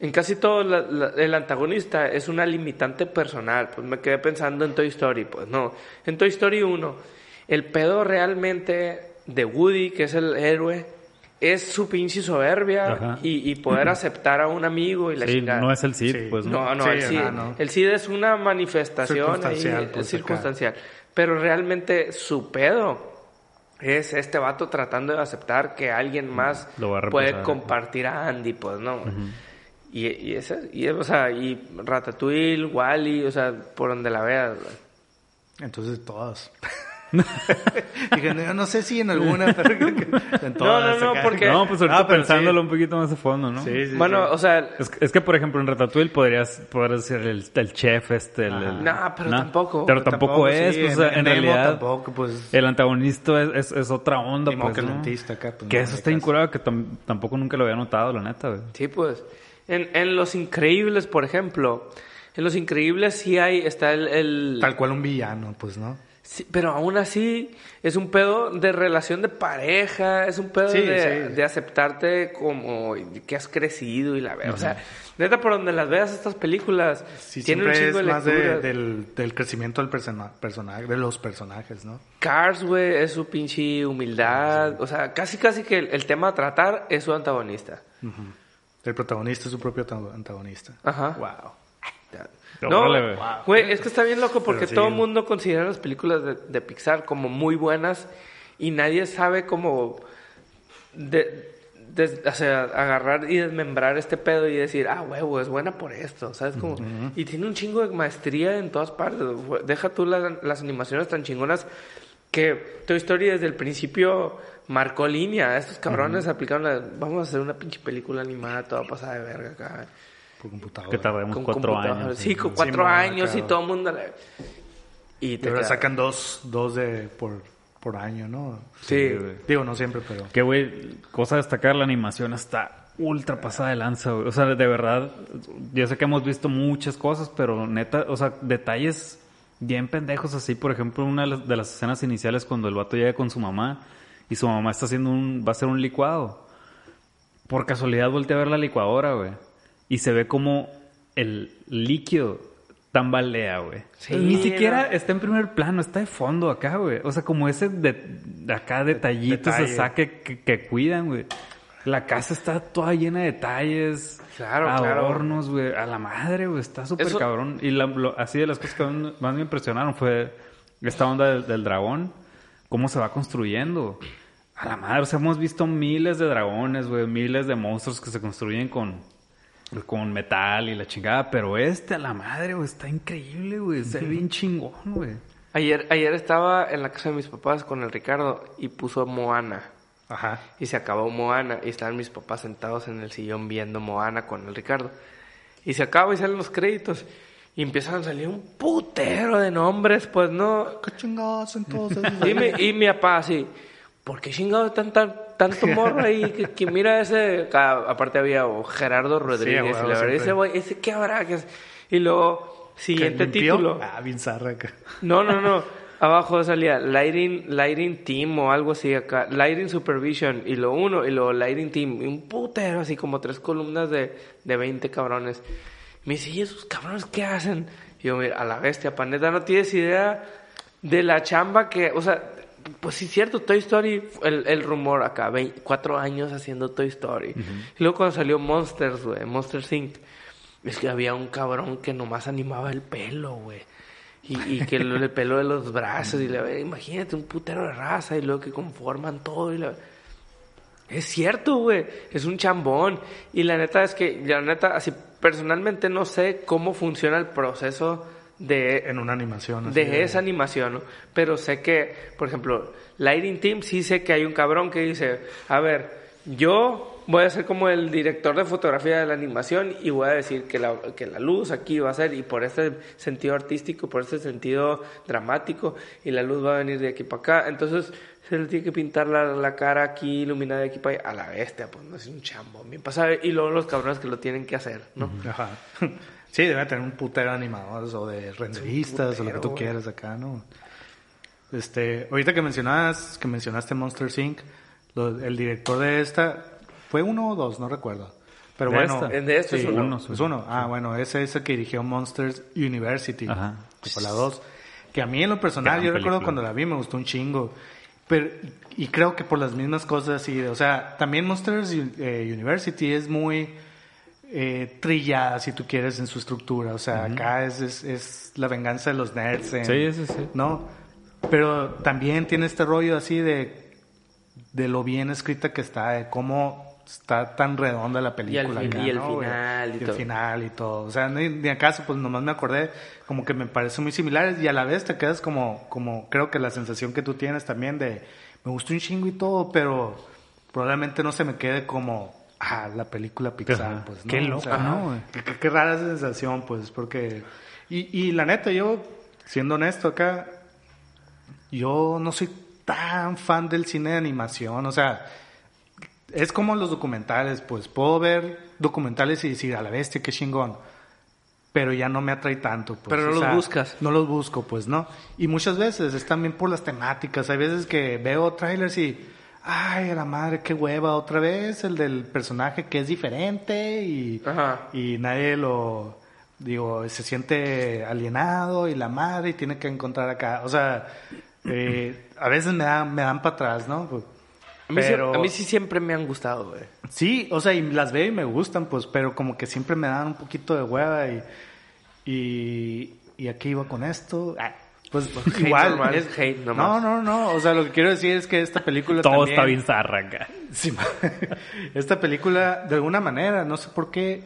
en casi todos, la- la- el antagonista es una limitante personal. Pues me quedé pensando en Toy Story, pues no. En Toy Story 1, el pedo realmente de Woody, que es el héroe, es su pinche soberbia y, y poder aceptar a un amigo y la Sí, no es el Cid, Sí. pues, ¿no? No, no, Sí, el CID, ajá, no. el CID es una manifestación Circunstancial, ahí, pues, es circunstancial. Pero realmente su pedo es este vato tratando de aceptar que alguien más Lo va a puede compartir a Andy, pues, ¿no? Y, y ese, y, o sea, y Ratatouille, Wally, o sea, por donde la veas. Entonces todas. Dije, no, no sé si en alguna, pero en todas. No, no, no, porque... No, pues ahorita pensándolo un poquito más a fondo, ¿no? Sí, sí, Bueno, o sea... Es, es, que, por ejemplo, en Ratatouille podrías, podrías ser el, el chef, este... El, el, no, pero tampoco. Pero tampoco, tampoco es, pues, en, en realidad... Tampoco, pues... El antagonista es, es, es otra onda, pues, ¿no? acá, pues, Que eso está incurado, que tampoco nunca lo había notado, la neta, güey. Sí, pues... En, en Los Increíbles, por ejemplo... En Los Increíbles sí hay... Está el... el... Tal cual un villano, pues, ¿no? Sí, pero aún así es un pedo de relación de pareja, es un pedo de, de, aceptarte como que has crecido y la verdad. O sea, neta, por donde las veas estas películas, tienen un chingo es de más del, del, crecimiento del personaje, de los personajes, ¿no? Cars, güey, es su pinche humildad. O sea, casi casi que el, tema a tratar es su antagonista. El protagonista es su propio antagonista. Ajá. Wow. No, güey, es que está bien loco porque todo el mundo considera las películas de, Pixar como muy buenas y nadie sabe cómo de, agarrar y desmembrar este pedo y decir, ah, huevo, es buena por esto, ¿sabes? Como, Y tiene un chingo de maestría en todas partes. Deja tú las animaciones tan chingonas que Toy Story desde el principio marcó línea. Estos cabrones aplicaron la, vamos a hacer una pinche película animada toda pasada de verga acá computadora. Que tardamos cuatro años. Sí, con cuatro años y todo el mundo... Y, te ahora sacan dos, dos de por, por año, ¿no? Sí. Digo, no siempre, pero... Que, güey, cosa a destacar, la animación está ultra pasada de lanza, güey. O sea, de verdad, yo sé que hemos visto muchas cosas, pero neta, o sea, detalles bien pendejos así. Por ejemplo, una de las escenas iniciales cuando el vato llega con su mamá y su mamá está haciendo un... va a hacer un licuado. Por casualidad voltea a ver la licuadora, güey y se ve como el líquido tambalea, güey. Ni siquiera está en primer plano, está de fondo acá, güey. O sea, como ese de, acá detallitos de saque que, cuidan, güey. La casa está toda llena de detalles, claro, adornos, güey. A la madre, güey. Está súper cabrón. Y así de las cosas que más me impresionaron fue esta onda del, del, dragón. Cómo se va construyendo. A la madre, o sea, hemos visto miles de dragones, güey. Miles de monstruos que se construyen con con metal y la chingada, pero este a la madre, güey, está increíble, güey, está bien chingón, güey. Ayer, ayer estaba en la casa de mis papás con el Ricardo y puso Moana. Ajá. Y se acabó Moana y estaban mis papás sentados en el sillón viendo Moana con el Ricardo. Y se acaba y salen los créditos. Y empiezan a salir un putero de nombres, pues no. ¿Qué chingados entonces? y, mi, y mi papá así, ¿por qué chingados tan, tan, tanto morro ahí que, mira ese, aparte había Gerardo Rodríguez, y la verdad, ese güey, ese qué habrá que y luego siguiente título. Ah, bien zarraca. No, no, no. Abajo salía Lighting, Lighting Team o algo así acá. Lighting Supervision y lo uno y luego Lighting Team. Y un putero así como tres columnas de, de 20 cabrones. Me dice, ¿y esos cabrones qué hacen? Y yo, mira, a la bestia, paneta, no tienes idea de la chamba que, o sea, pues sí, cierto, Toy Story, el, el rumor acá, cuatro años haciendo Toy Story. Y luego cuando salió Monsters, güey, Monsters Inc., es que había un cabrón que nomás animaba el pelo, güey. Y, y que el, pelo de los brazos, y la, imagínate un putero de raza, y luego que conforman todo, y la... Es cierto, güey, es un chambón. Y la neta es que, la neta, así personalmente no sé cómo funciona el proceso de... En una animación. de, esa animación, ¿no? Pero sé que, por ejemplo, Lighting Team sí sé que hay un cabrón que dice, a ver, yo voy a ser como el director de fotografía de la animación y voy a decir que la, que la luz aquí va a ser, y por este sentido artístico, por este sentido dramático, y la luz va a venir de aquí para acá. Entonces se le tiene que pintar la, cara aquí iluminada de aquí para allá. A la bestia, pues no es un chambo. Bien pasa, y luego los cabrones que lo tienen que hacer, ¿no? Ajá. Sí, debe tener un putero de animadores o de renderistas o lo que tú quieras acá, ¿no? Este, ahorita que mencionas, que mencionaste Monster Inc., el director de esta fue uno o dos, no recuerdo. Pero bueno, de este es uno. es uno. Ah, bueno, ese es el que dirigió Monsters University, Ajá. que fue la dos. Que a mí en lo personal, yo recuerdo cuando la vi me gustó un chingo. Pero, y creo que por las mismas cosas, y, o sea, también Monsters eh, University es muy eh, trillada, si tú quieres, en su estructura. O sea, acá es, es, la venganza de los nerds. sí, sí, sí. ¿No? Pero también tiene este rollo así de, de lo bien escrita que está, de cómo está tan redonda la película. Y el acá, y el final y y el todo. final y todo. O sea, ni, ni acaso, pues nomás me acordé, como que me parecen muy similares y a la vez te quedas como, como creo que la sensación que tú tienes también de, me gustó un chingo y todo, pero probablemente no se me quede como, ah, la película Pixar, Ajá. pues. ¿no? Qué O sea, ¿no? Qué, qué- qué rara sensación, pues, porque... Y, y la neta, yo, siendo honesto acá, yo no soy tan fan del cine de animación, o sea, es como los documentales, pues puedo ver documentales y decir, a la bestia, qué chingón, pero ya no me atrae tanto. Pues, Pero no o los buscas. No los busco, pues, ¿no? Y muchas veces es también por las temáticas, hay veces que veo trailers y, ay, a la madre, qué hueva, otra vez el del personaje que es diferente y, Ajá. y nadie lo, digo, se siente alienado y la madre y tiene que encontrar acá, o sea, eh, a veces me dan, me dan para atrás, ¿no? Pues, A mí, sí- a mí sí siempre me han gustado, güey. Sí, o sea, y las veo y me gustan, pues, pero como que siempre me dan un poquito de hueva y, y, y aquí iba con esto. Ah, pues Hate igual. normal, es- hate no, nomás. no, no. O sea, lo que quiero decir es que esta película Todo también- está bien zarra acá. Sí, ma- esta película, de alguna manera, no sé por qué,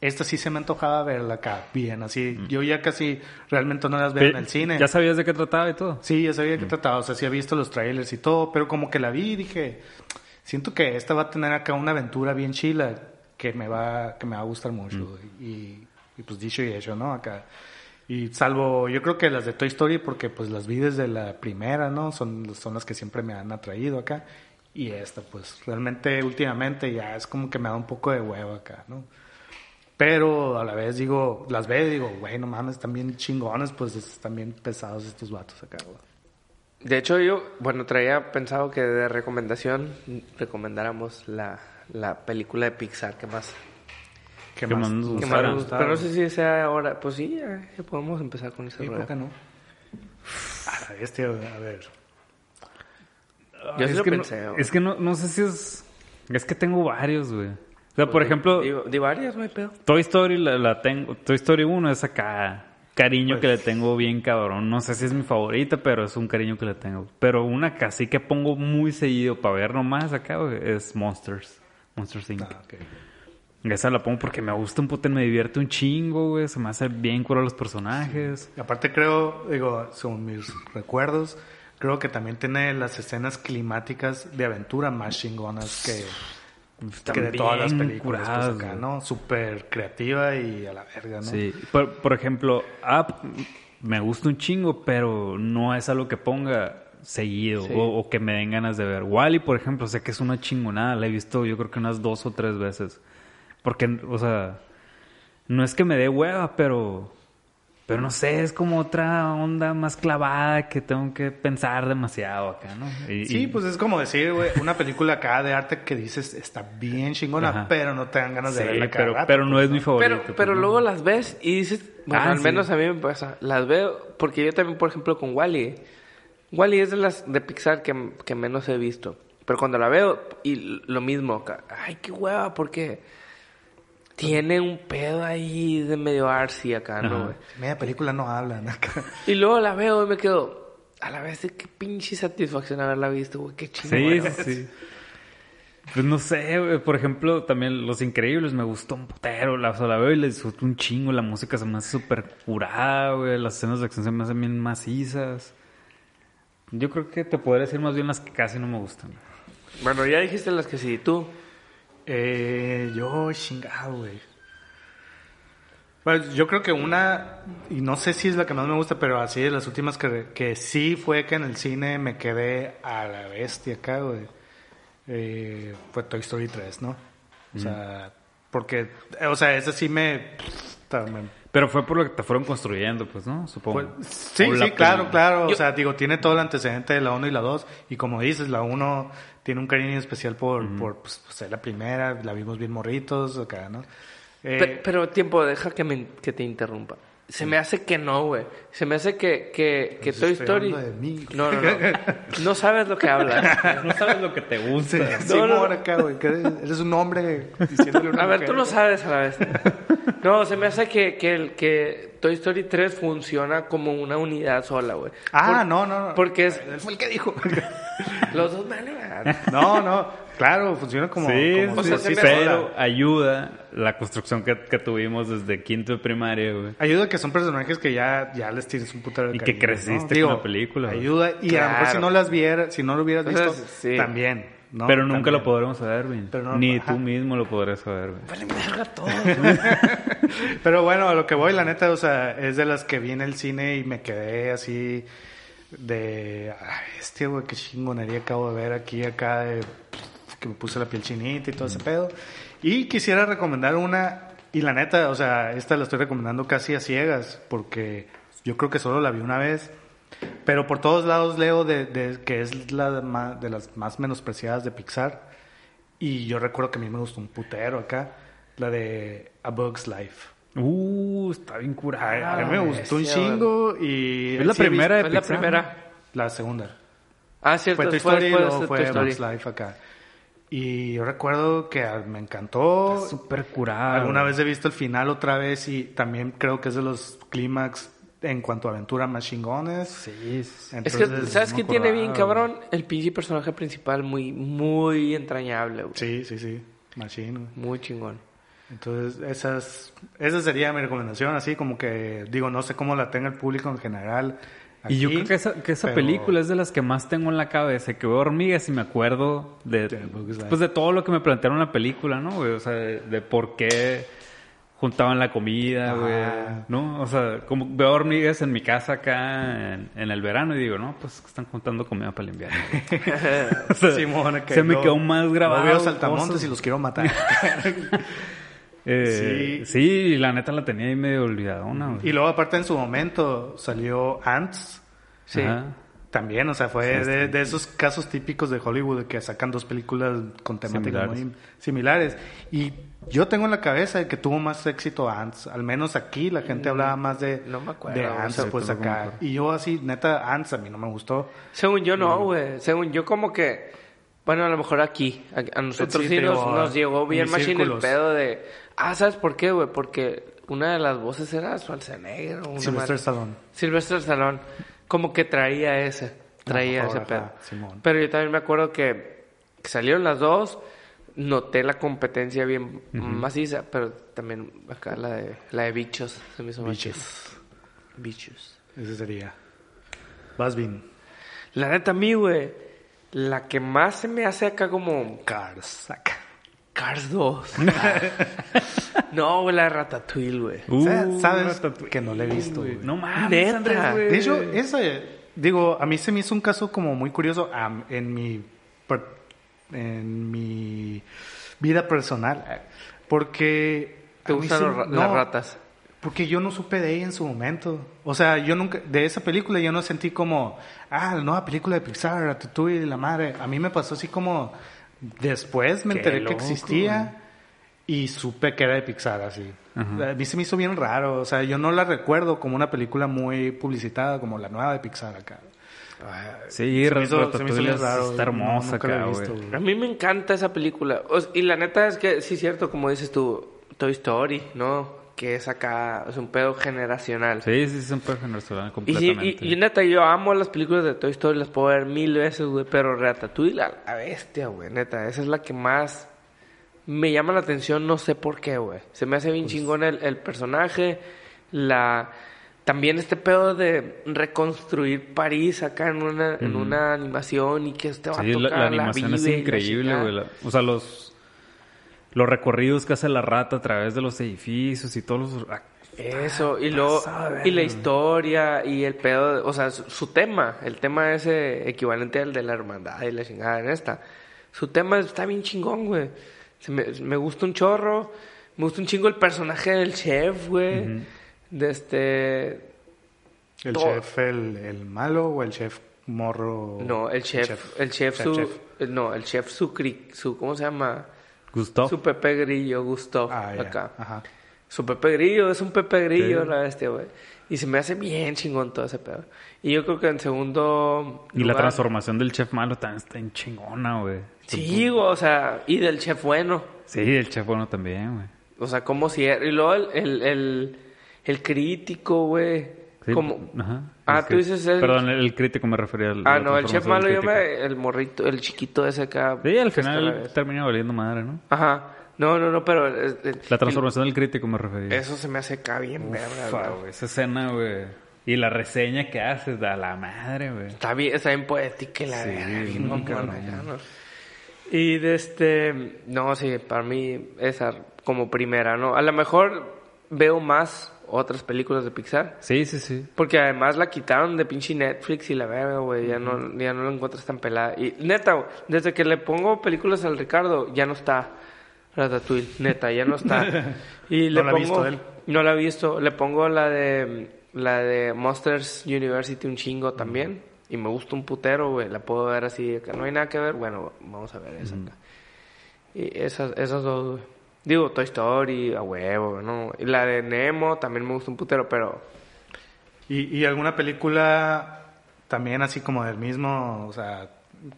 esta sí se me antojaba verla acá, bien, así. Yo ya casi realmente no las veo en el cine. ¿Ya sabías de qué trataba y todo? Sí, ya sabía que trataba, o sea, sí había visto los trailers y todo, pero como que la vi y dije, siento que esta va a tener acá una aventura bien chila que me va, que me va a gustar mucho. Y, y pues dicho y hecho, ¿no? Acá. Y salvo, yo creo que las de Toy Story, porque pues las vi desde la primera, ¿no? Son, son las que siempre me han atraído acá. Y esta, pues realmente últimamente ya es como que me da un poco de huevo acá, ¿no? Pero a la vez digo, las veo y digo, güey, no mames, están bien chingones, pues están bien pesados estos vatos acá, güey. De hecho, yo, bueno, traía pensado que de recomendación recomendáramos la, la película de Pixar que más, ¿Qué, ¿Qué más? más nos que gustara? más nos gusta. Pero no sé si sea ahora. Pues sí, ya, podemos empezar con Sí. ¿por qué no? A la bestia, a ver. Yo sí es lo que pensé. No, es que no, no sé si es... Es que tengo varios, güey. O sea, por ejemplo, di varias, no hay pedo. Toy Story la, la tengo... Toy Story 1 es acá... Cariño que le tengo bien cabrón. No sé si es mi favorita, pero es un cariño que le tengo. Pero una que sí que pongo muy seguido para ver nomás acá, güey, es Monsters. Monsters Inc. Ah, ok. Esa la pongo porque me gusta un puto, me divierte un chingo, güey. Se me hace bien cura los personajes. Y aparte creo, digo, según mis recuerdos, creo que también tiene las escenas climáticas de aventura más chingonas que, que de todas las películas, pues, acá. ¿no? Súper creativa y a la verga, ¿no? Sí. Por, por ejemplo, Up me gusta un chingo, pero no es algo que ponga seguido Sí. o, o que me den ganas de ver. Wally, por ejemplo, sé que es una chingonada. La he visto yo creo que unas dos o tres veces. Porque, o sea, no es que me dé hueva, pero... Pero no sé, es como otra onda más clavada que tengo que pensar demasiado acá, ¿no? Y- Sí, y- pues es como decir, güey, una película acá de arte que dices está bien chingona, Ajá. pero no te dan ganas de Sí, verla cada pero, rato, pero no pues, es mi favorito. Pero, pues, luego las ves y dices, bueno, Ah, al sí. menos a mí me pasa, las veo, porque yo también, por ejemplo, con Wally, Wally es de las de Pixar que, que menos he visto, pero cuando la veo, y lo mismo, acá, ay, qué hueva, porque tiene un pedo ahí de medio artsy acá, ¿no? Güey? Media película no hablan acá. Y luego la veo y me quedo, a la vez de qué pinche satisfacción haberla visto, güey, qué chingón. Sí, sí, sí. Pues no sé, güey. Por ejemplo, también Los Increíbles me gustó un putero. La, o sea, la veo y le disfruto un chingo. La música se me hace súper curada, güey. Las escenas de acción se me hacen bien macizas. Yo creo que te podría decir más bien las que casi no me gustan. Bueno, ya dijiste las que sí, tú. Eh, yo, chingado, güey. Pues yo creo que una, y no sé si es la que más me gusta, pero así de las últimas que, que sí fue que en el cine me quedé a la bestia acá, güey. Eh, fue Toy Story 3, ¿no? O sea, porque, o sea, esa sí me... me- Pero fue por lo que te fueron construyendo, pues, ¿no? Supongo. fue- sí, sí, claro, claro. Yo- O sea, digo, tiene todo el antecedente de la 1 y la 2. Y como dices, la 1 tiene un cariño especial por, por pues, ser la primera. La vimos bien morritos acá, ¿no? Eh, Pe- Pero, tiempo, deja que, me, que te interrumpa. Se me hace que no, güey. Se me hace que, que, que Pues Toy Story... hablando de mí. No, no, no. No sabes lo que hablas. No sabes lo que te gusta. Sí, No, no, Simón no. acá, güey, que eres, un hombre diciéndole a una A ver, mujer. tú lo sabes a la vez. No, se me hace que, que, el, que Toy Story 3 funciona como una unidad sola, güey. Ah, Por- no, no, no. Porque es... Él fue el que dijo. Los dos, man, No, no, claro, funciona como... sí, como sí, sea, sí, se pero ayuda la construcción que, que tuvimos desde quinto de primaria, güey. Ayuda que son personajes que ya, ya les tienes un putero de Y que creciste con la película. Ayuda, y a lo mejor si no las vieras, si no lo hubieras visto, Entonces, sí. también, ¿no? pero nunca También. lo podremos saber, güey. Pero no- Ni ajá. tú mismo lo podrás saber, güey. Vale, verga todo. Pero bueno, a lo que voy, la neta, o sea, es de las que vi en el cine y me quedé así de... Ay, este, güey, qué chingonería acabo de ver aquí, acá, de, que me puse la piel chinita y todo ese pedo. Y quisiera recomendar una, y la neta, o sea, esta la estoy recomendando casi a ciegas, porque yo creo que solo la vi una vez. Pero por todos lados leo de, de- que es la de, las más menospreciadas de Pixar. Y yo recuerdo que a mí me gustó un putero acá, la de A Bug's Life. Uh, está bien curada. a mí me gustó un chingo y... Es la sí primera de la primera. La segunda. Ah, cierto. Fue Toy fue Story y después luego de fue Toy Story. Bugs Life acá. Y yo recuerdo que ah, me encantó. Súper curada. Alguna vez he visto el final otra vez y también creo que es de los clímax en cuanto a aventura más chingones. Sí, sí. Es que, Entonces, ¿sabes qué tiene bien, cabrón? El pinche personaje principal muy, muy entrañable, güey. Sí, sí, sí. Machine. güey. Muy chingón. Entonces, esas, esa sería mi recomendación, así como que, digo, no sé cómo la tenga el público en general. Y yo creo que esa, que esa pero- película es de las que más tengo en la cabeza. Que veo hormigas y me acuerdo de, Life. pues de todo lo que me plantearon en la película, ¿no? güey? O sea, de, de por qué juntaban la comida, Ah. güey. ¿No? O sea, como veo hormigas en mi casa acá en, en el verano y digo, no, pues están juntando comida para el invierno. O sea, Simón, que se me quedó más grabado. No veo saltamontes cosas. y los quiero matar. Eh, sí. y la neta la tenía ahí medio olvidadona, güey. y luego, aparte, en su momento salió Ants. Sí. Ajá. También, o sea, fue de, de esos casos típicos de Hollywood que sacan dos películas con temáticas Similares. muy similares. Y yo tengo en la cabeza que tuvo más éxito Ants. Al menos aquí la gente hablaba más de, no me acuerdo, de Ants, sí, pues acá. Y yo así, neta, Ants a mí no me gustó. Según yo Mm. no, güey. Según yo como que... Bueno, a lo mejor aquí. A, a nosotros Sí, nos, llegó en bien mis machine el pedo de... Ah, ¿sabes por qué, güey? Porque una de las voces era Schwarzenegger. madre- Stallone. Sylvester Stallone. Como que traía ese. Traía ese pedo. Simón. Pero yo también me acuerdo que, que salieron las dos. Noté la competencia bien maciza. Pero también acá la de, la de bichos. Se me hizo más Bichos. Bichos. Ese sería. Vas bien. La neta, a mí, güey. La que más se me hace acá como... Cars. Acá. Cars 2. no, güey, la de Ratatouille, güey. Uh, ¿Sabes Ratatouille, que no la he visto, güey. No mames, Neta. Andrés, güey. De hecho, esa, digo, a mí se me hizo un caso como muy curioso en mi per- en mi vida personal, porque ¿Te gustan se- los ra- no, las ratas? Porque yo no supe de ella en su momento. O sea, yo nunca de esa película yo no sentí como, ah, la nueva película de Pixar, Ratatouille, la madre. A mí me pasó así como después me Qué enteré loco, que existía y supe que era de Pixar así. Ajá. A mí se me hizo bien raro, o sea, yo no la recuerdo como una película muy publicitada como la nueva de Pixar acá. Sí, Se me hizo- se me hizo Ratatouille bien raro, está hermosa acá, visto. A mí me encanta esa película. O s- y la neta es que, sí, es cierto, como dices tú, Toy Story, ¿no? Que es acá, es un pedo generacional. Sí, sí, es un Y, sí, completamente. y, y neta, yo amo las películas de Toy Story, las puedo ver mil veces, güey. Pero Ratatouille, la, la bestia, güey, neta. Esa es la que más me llama la atención, no sé por qué, güey. Se me hace bien Pues chingón el, el personaje, la... También este pedo de reconstruir París acá en una, en una animación y que este va Sí, a la, tocar la animación es vive la increíble, güey. La- O sea, los, los recorridos que hace la rata a través de los edificios y todos los... ah, Eso, y luego, y la historia, y el pedo, de- o sea, su, su tema, el tema ese equivalente al de la hermandad y la chingada en esta. Su tema está bien chingón, güey. Me, me gusta un chorro, me gusta un chingo el personaje del chef, güey. De este... ¿El Todo. chef el, el malo o el chef morro? No, el chef, el chef, Chef, su... chef. el- No, el chef su, cri- su, ¿cómo se llama? Gustavo. Su Pepe Grillo, Gusto, Ah, acá. Ajá. Su Pepe Grillo, es un Pepe Grillo Sí. la bestia, güey. Y se me hace bien chingón todo ese pedo. Y yo creo que en segundo Y la transformación del chef malo también está en chingona, güey. Sí, güey, o sea, y del chef bueno. Sí, el chef bueno también, güey. O sea, como si... Y luego el, el, el, el crítico, güey. Sí, Como- Ajá. Ah, tú dices el- Perdón, el crítico me refería al... Ah, no, el chef malo yo me... El morrito, el chiquito ese acá. Sí, al al final termina valiendo madre, ¿no? Ajá. No, no, no, pero... eh, eh, La transformación del crítico me refería. Eso se me hace acá bien verga, Ufa, güey. Esa escena, güey. Y la reseña que haces, da la madre, güey. Está bien, está bien poética la Sí, bien mamona, cabrón. acá, ¿no? Y de este... No, sí, para mí esa como primera, ¿no? A lo mejor veo más otras películas de Pixar. Sí, sí, sí. Porque además la quitaron de pinche Netflix y la verga, güey. Ya no, ya no la encuentras tan pelada. Y neta, desde que le pongo películas al Ricardo, ya no está Ratatouille. Neta, ya no está. Y le No la ha pongo, visto él. No la ha visto. Le pongo la de la de Monsters University un chingo también. Y me gusta un putero, güey. La puedo ver así. Que no hay nada que ver. Bueno, vamos a ver esa acá. Y esas, esas dos, güey. Digo, Toy Story, a huevo, ¿no? Y la de Nemo también me gusta un putero, pero... ¿Y, y alguna película también así como del mismo, o sea,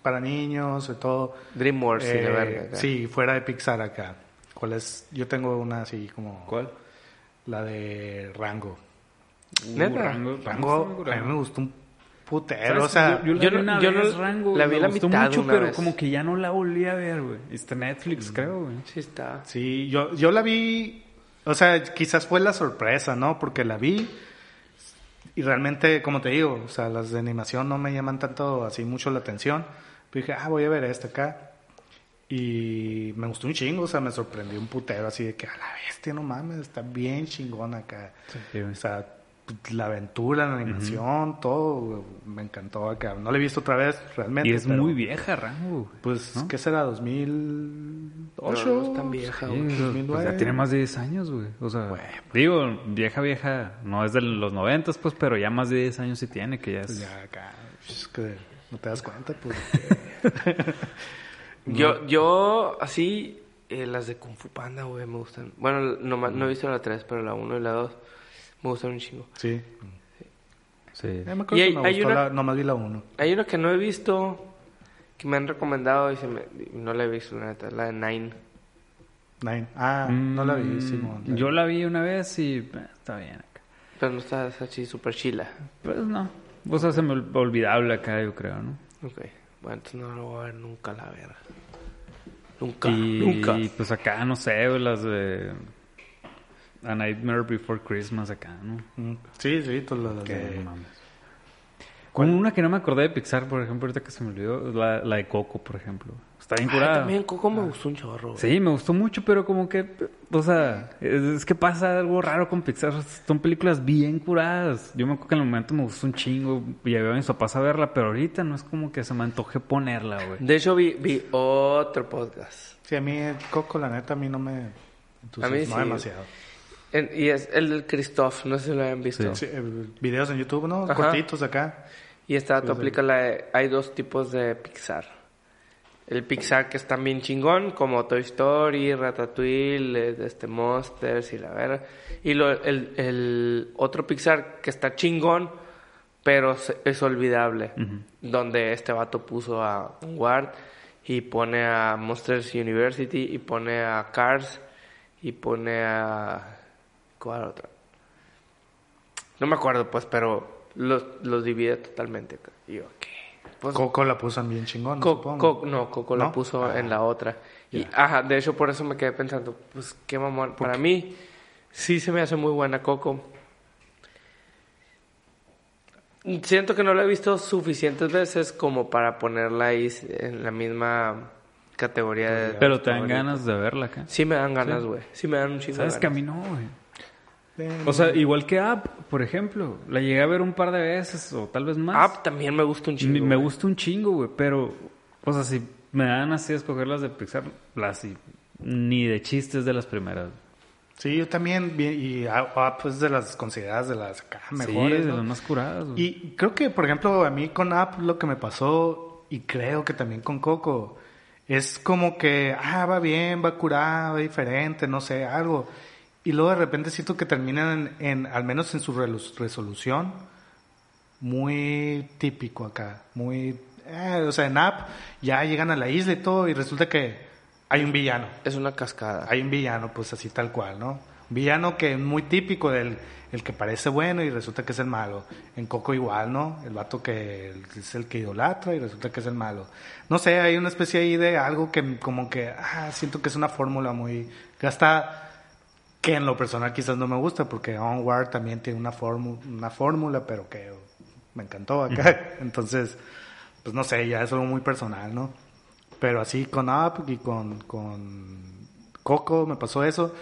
para niños y todo? DreamWorks y la Eh, verga. acá. Sí, fuera de Pixar acá. ¿Cuál es? Yo tengo una así como... ¿Cuál? La de Rango. ¿Neta? Rango, Rango, a mí me gustó un putero, o sea... yo, yo la yo vi no- una yo vez, no- Rango, la vi me la gustó mitad mucho, una pero vez. como que ya no la volví a ver, güey. Está en Netflix, creo, güey. Sí está. Sí, yo, yo la vi, o sea, quizás fue la sorpresa, ¿no? Porque la vi y realmente, como te digo, o sea, las de animación no me llaman tanto así mucho la atención. Pero dije, ah, voy a ver esta acá. Y me gustó un chingo, o sea, me sorprendió un putero así de que a la bestia, no mames, está bien chingón acá. Sí, güey. O sea, la aventura, la animación, todo, güey, me encantó acá. No la he visto otra vez realmente. Y es pero, muy vieja, Rango, güey. Pues, ¿no? ¿qué será? ¿2008? No, no es tan vieja, Sí, güey. pues, 2009. ya tiene más de 10 años, güey. O sea, digo, vieja, vieja, no es de los 90, pues, pero ya más de 10 años sí tiene, que ya es... Pues ya acá, es que no te das cuenta, pues. Yo, yo, así, eh, las de Kung Fu Panda, güey, me gustan. Bueno, no, no he visto la 3, pero la 1 y la 2 me gustan un chingo. Sí. Sí. Ya me acuerdo Y que hay- me hay gustó una- la, nomás vi la uno. Hay una que no he visto, que me han recomendado y, se me, y no la he visto, la neta, la de Nine. Nine. Ah, no la vi, Mm, Simón. Yo la vi una vez y eh, está bien acá. Pero no está es así súper chila. Pues no. O sea, se me ol- olvidable acá, yo creo, ¿no? Ok. Bueno, entonces no lo voy a ver nunca, la verga. Nunca, y, nunca. y pues acá, no sé, las de A Nightmare Before Christmas acá, ¿no? Sí, sí, todas las Que mames. Con una que no me acordé de Pixar, por ejemplo, ahorita que se me olvidó, la, la de Coco, por ejemplo. Está bien Ay, curada. también Coco me gustó un chorro. güey. Sí, me gustó mucho, pero como que, o sea, es, es que pasa algo raro con Pixar. Son películas bien curadas. Yo me acuerdo que en el momento me gustó un chingo. Llevé a mis papás a verla, pero ahorita no es como que se me antoje ponerla, güey. De hecho, vi, vi otro podcast. Sí, a mí Coco, la neta, a mí no me entusiasmó sí. demasiado. En- y es el del Christoph, no sé si lo hayan visto. Sí, eh, videos en YouTube, ¿no? Ajá. Cortitos acá. Y esta tú aplica la de- hay dos tipos de Pixar. El Pixar que está bien chingón, como Toy Story, Ratatouille, eh, este Monsters y la verdad. Y lo- el, el otro Pixar que está chingón, pero se- es olvidable. Donde este vato puso a Ward y pone a Monsters University y pone a Cars y pone a... ¿Cuál otra? No me acuerdo, pues, pero los, los divide totalmente. Y yo, ¿qué? Pues, Coco la puso bien chingón, Co- no, Coco la ¿No? puso Ah. en la otra. Y, ajá, de hecho, por eso me quedé pensando, pues, qué mamón. Para mí, sí se me hace muy buena Coco. Siento que no la he visto suficientes veces como para ponerla ahí en la misma categoría de... Pero te dan favorito. ganas de verla acá. Sí me dan ganas, güey. Sí. me dan un chingo de ¿Sabes que a ganas. mí no, güey? O sea, igual que App, por ejemplo. La llegué a ver un par de veces o tal vez más. Ah, también me gusta un Me- chingo. me güey. gusta un chingo, güey, pero, o sea, si me dan así a escoger las de Pixar, las y- ni de chistes de las primeras. Sí, yo también, y ah, pues de las consideradas de las mejores, sí, de ¿no? las más curadas, güey. Y creo que, por ejemplo, a mí con App lo que me pasó, y creo que también con Coco, es como que, ah, va bien, va curada, va diferente, no sé, algo. Y luego de repente siento que terminan en, en, al menos en su resolución, muy típico acá, muy, eh, o sea, en App ya llegan a la isla y todo, y resulta que hay un villano. Es una cascada. Hay un villano, pues así tal cual, ¿no? Villano que es muy típico del el que parece bueno y resulta que es el malo. En Coco igual, ¿no? El vato que es el que idolatra y resulta que es el malo. No sé, hay una especie ahí de algo que como que, ah, siento que es una fórmula muy gasta que en lo personal quizás no me gusta porque Onward también tiene una, fórmula, una fórmula, pero que me encantó acá. Entonces, pues no sé, ya es algo muy personal, ¿no? Pero así con Up y con, con Coco me pasó eso.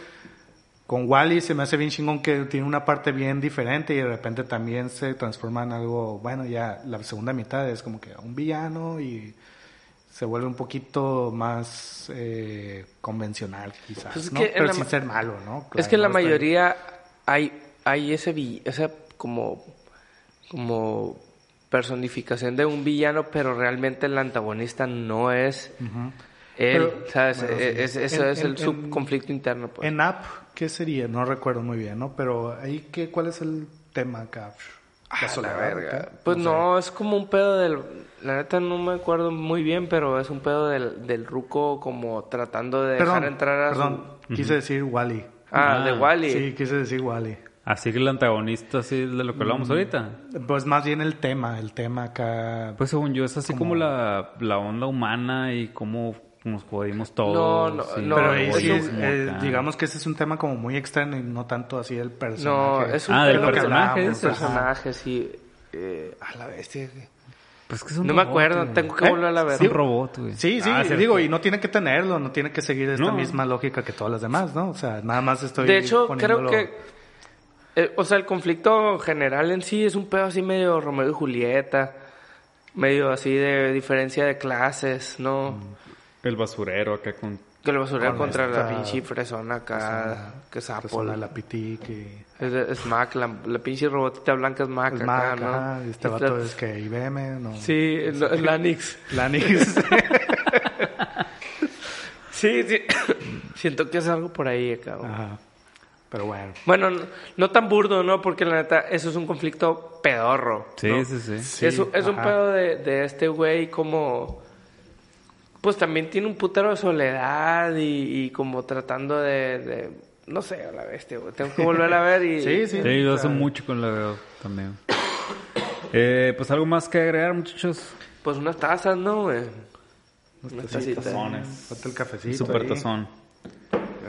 Con Wally se me hace bien chingón que tiene una parte bien diferente y de repente también se transforma en algo, bueno, ya la segunda mitad es como que un villano y se vuelve un poquito más eh, convencional quizás, Pues es ¿no? Pero sin ser malo, ¿no? es que en la no mayoría hay, hay ese, esa como, como personificación de un villano, pero realmente el antagonista no es él, Pero- ¿sabes? bueno, sí. Es- eso En- es en- el subconflicto interno, pues. En App, ¿qué sería? No recuerdo muy bien, ¿no? Pero ahí, ¿qué, ¿cuál es el tema acá? Ah, la soledad, verga. Pues sé. no, es como un pedo del... La neta no me acuerdo muy bien, pero es un pedo del, del ruco como tratando de Perdón, dejar entrar a perdón, su... quise decir Wally. Ah, Ah, de Wally. Sí, quise decir Wally. Así que el antagonista, así de lo que hablamos Mm. ahorita. Pues más bien el tema, el tema acá. Pues según yo, es así como, la, la onda humana y cómo nos jodimos todos. No, no, no, pero ahí es sí, egoísmo eh, digamos que ese es un tema como muy externo y no tanto así el No, personaje. es un Ah, del personaje, personaje, sí. Eh, a la bestia. güey. Pues que es un No me robot, acuerdo, güey. tengo que ¿Eh? volver a ver. Es un robot, güey. Sí, sí, Ah, digo, y no tiene que tenerlo, no tiene que seguir esta No. misma lógica que todas las demás, ¿no? O sea, nada más estoy De hecho, poniéndolo- creo que... eh, o sea, el conflicto general en sí es un pedo así medio Romeo y Julieta. Medio así de diferencia de clases, ¿no? El basurero acá con... Que el basurero Con contra esta la pinche fresona acá. que sapo. la pitic y... Es, es Mac, la, la pinche robotita blanca es Mac Es acá, Mac, ¿no? ajá, y este vato es que IBM, ¿no? Sí, es la- es Lanix. Lanix. Sí, sí. Siento que es algo por ahí acá. güey. Ajá. Pero bueno. Bueno, no, no tan burdo, ¿no? Porque la neta, eso es un conflicto pedorro. Sí, ¿no? sí, sí. Sí, es, un- es un pedo de, de este güey como... Pues también tiene un putero de soledad y, y como tratando de, de- No sé, a la bestia, güey. Tengo que volver a ver y... Sí, sí. Sí, yo hace sea, mucho con la veo también. Eh, pues algo más que agregar, muchachos. Pues unas tazas, ¿no, güey? Unas tacitas. tazones. Falta el cafecito. Super ahí. tazón.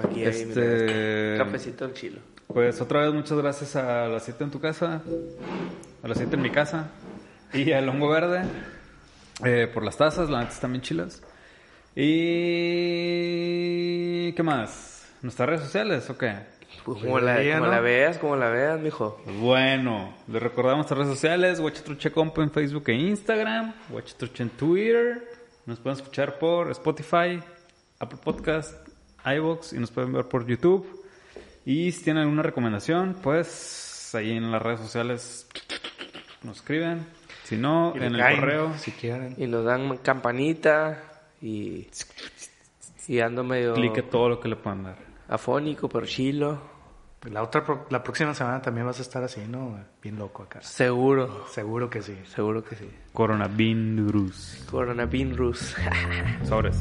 Aquí hay, Este- cafecito al chilo. Pues otra vez muchas gracias a las 7 en tu casa, a las 7 en mi casa y al Hongo Verde eh, por las tazas, la neta están bien chilas. Y... ¿Qué más? ¿Nuestras redes sociales o qué? Pues como, la, debería, como ¿no? la veas, como la veas, mijo. Bueno, les recordamos nuestras redes sociales, Huachatruche Compa en Facebook e Instagram, Huachatruche en Twitter, nos pueden escuchar por Spotify, Apple Podcast, iVoox y nos pueden ver por YouTube. Y si tienen alguna recomendación, pues ahí en las redes sociales nos escriben. Si no, en el caen, correo. Si quieren. Y nos dan campanita y... Y ando medio Clique todo lo que le puedan dar. afónico, pero chilo. La otra, la próxima semana también vas a estar así, ¿no? Bien loco acá. Seguro, Seguro que sí. seguro que sí. Coronavirus. Coronavirus. Sobres.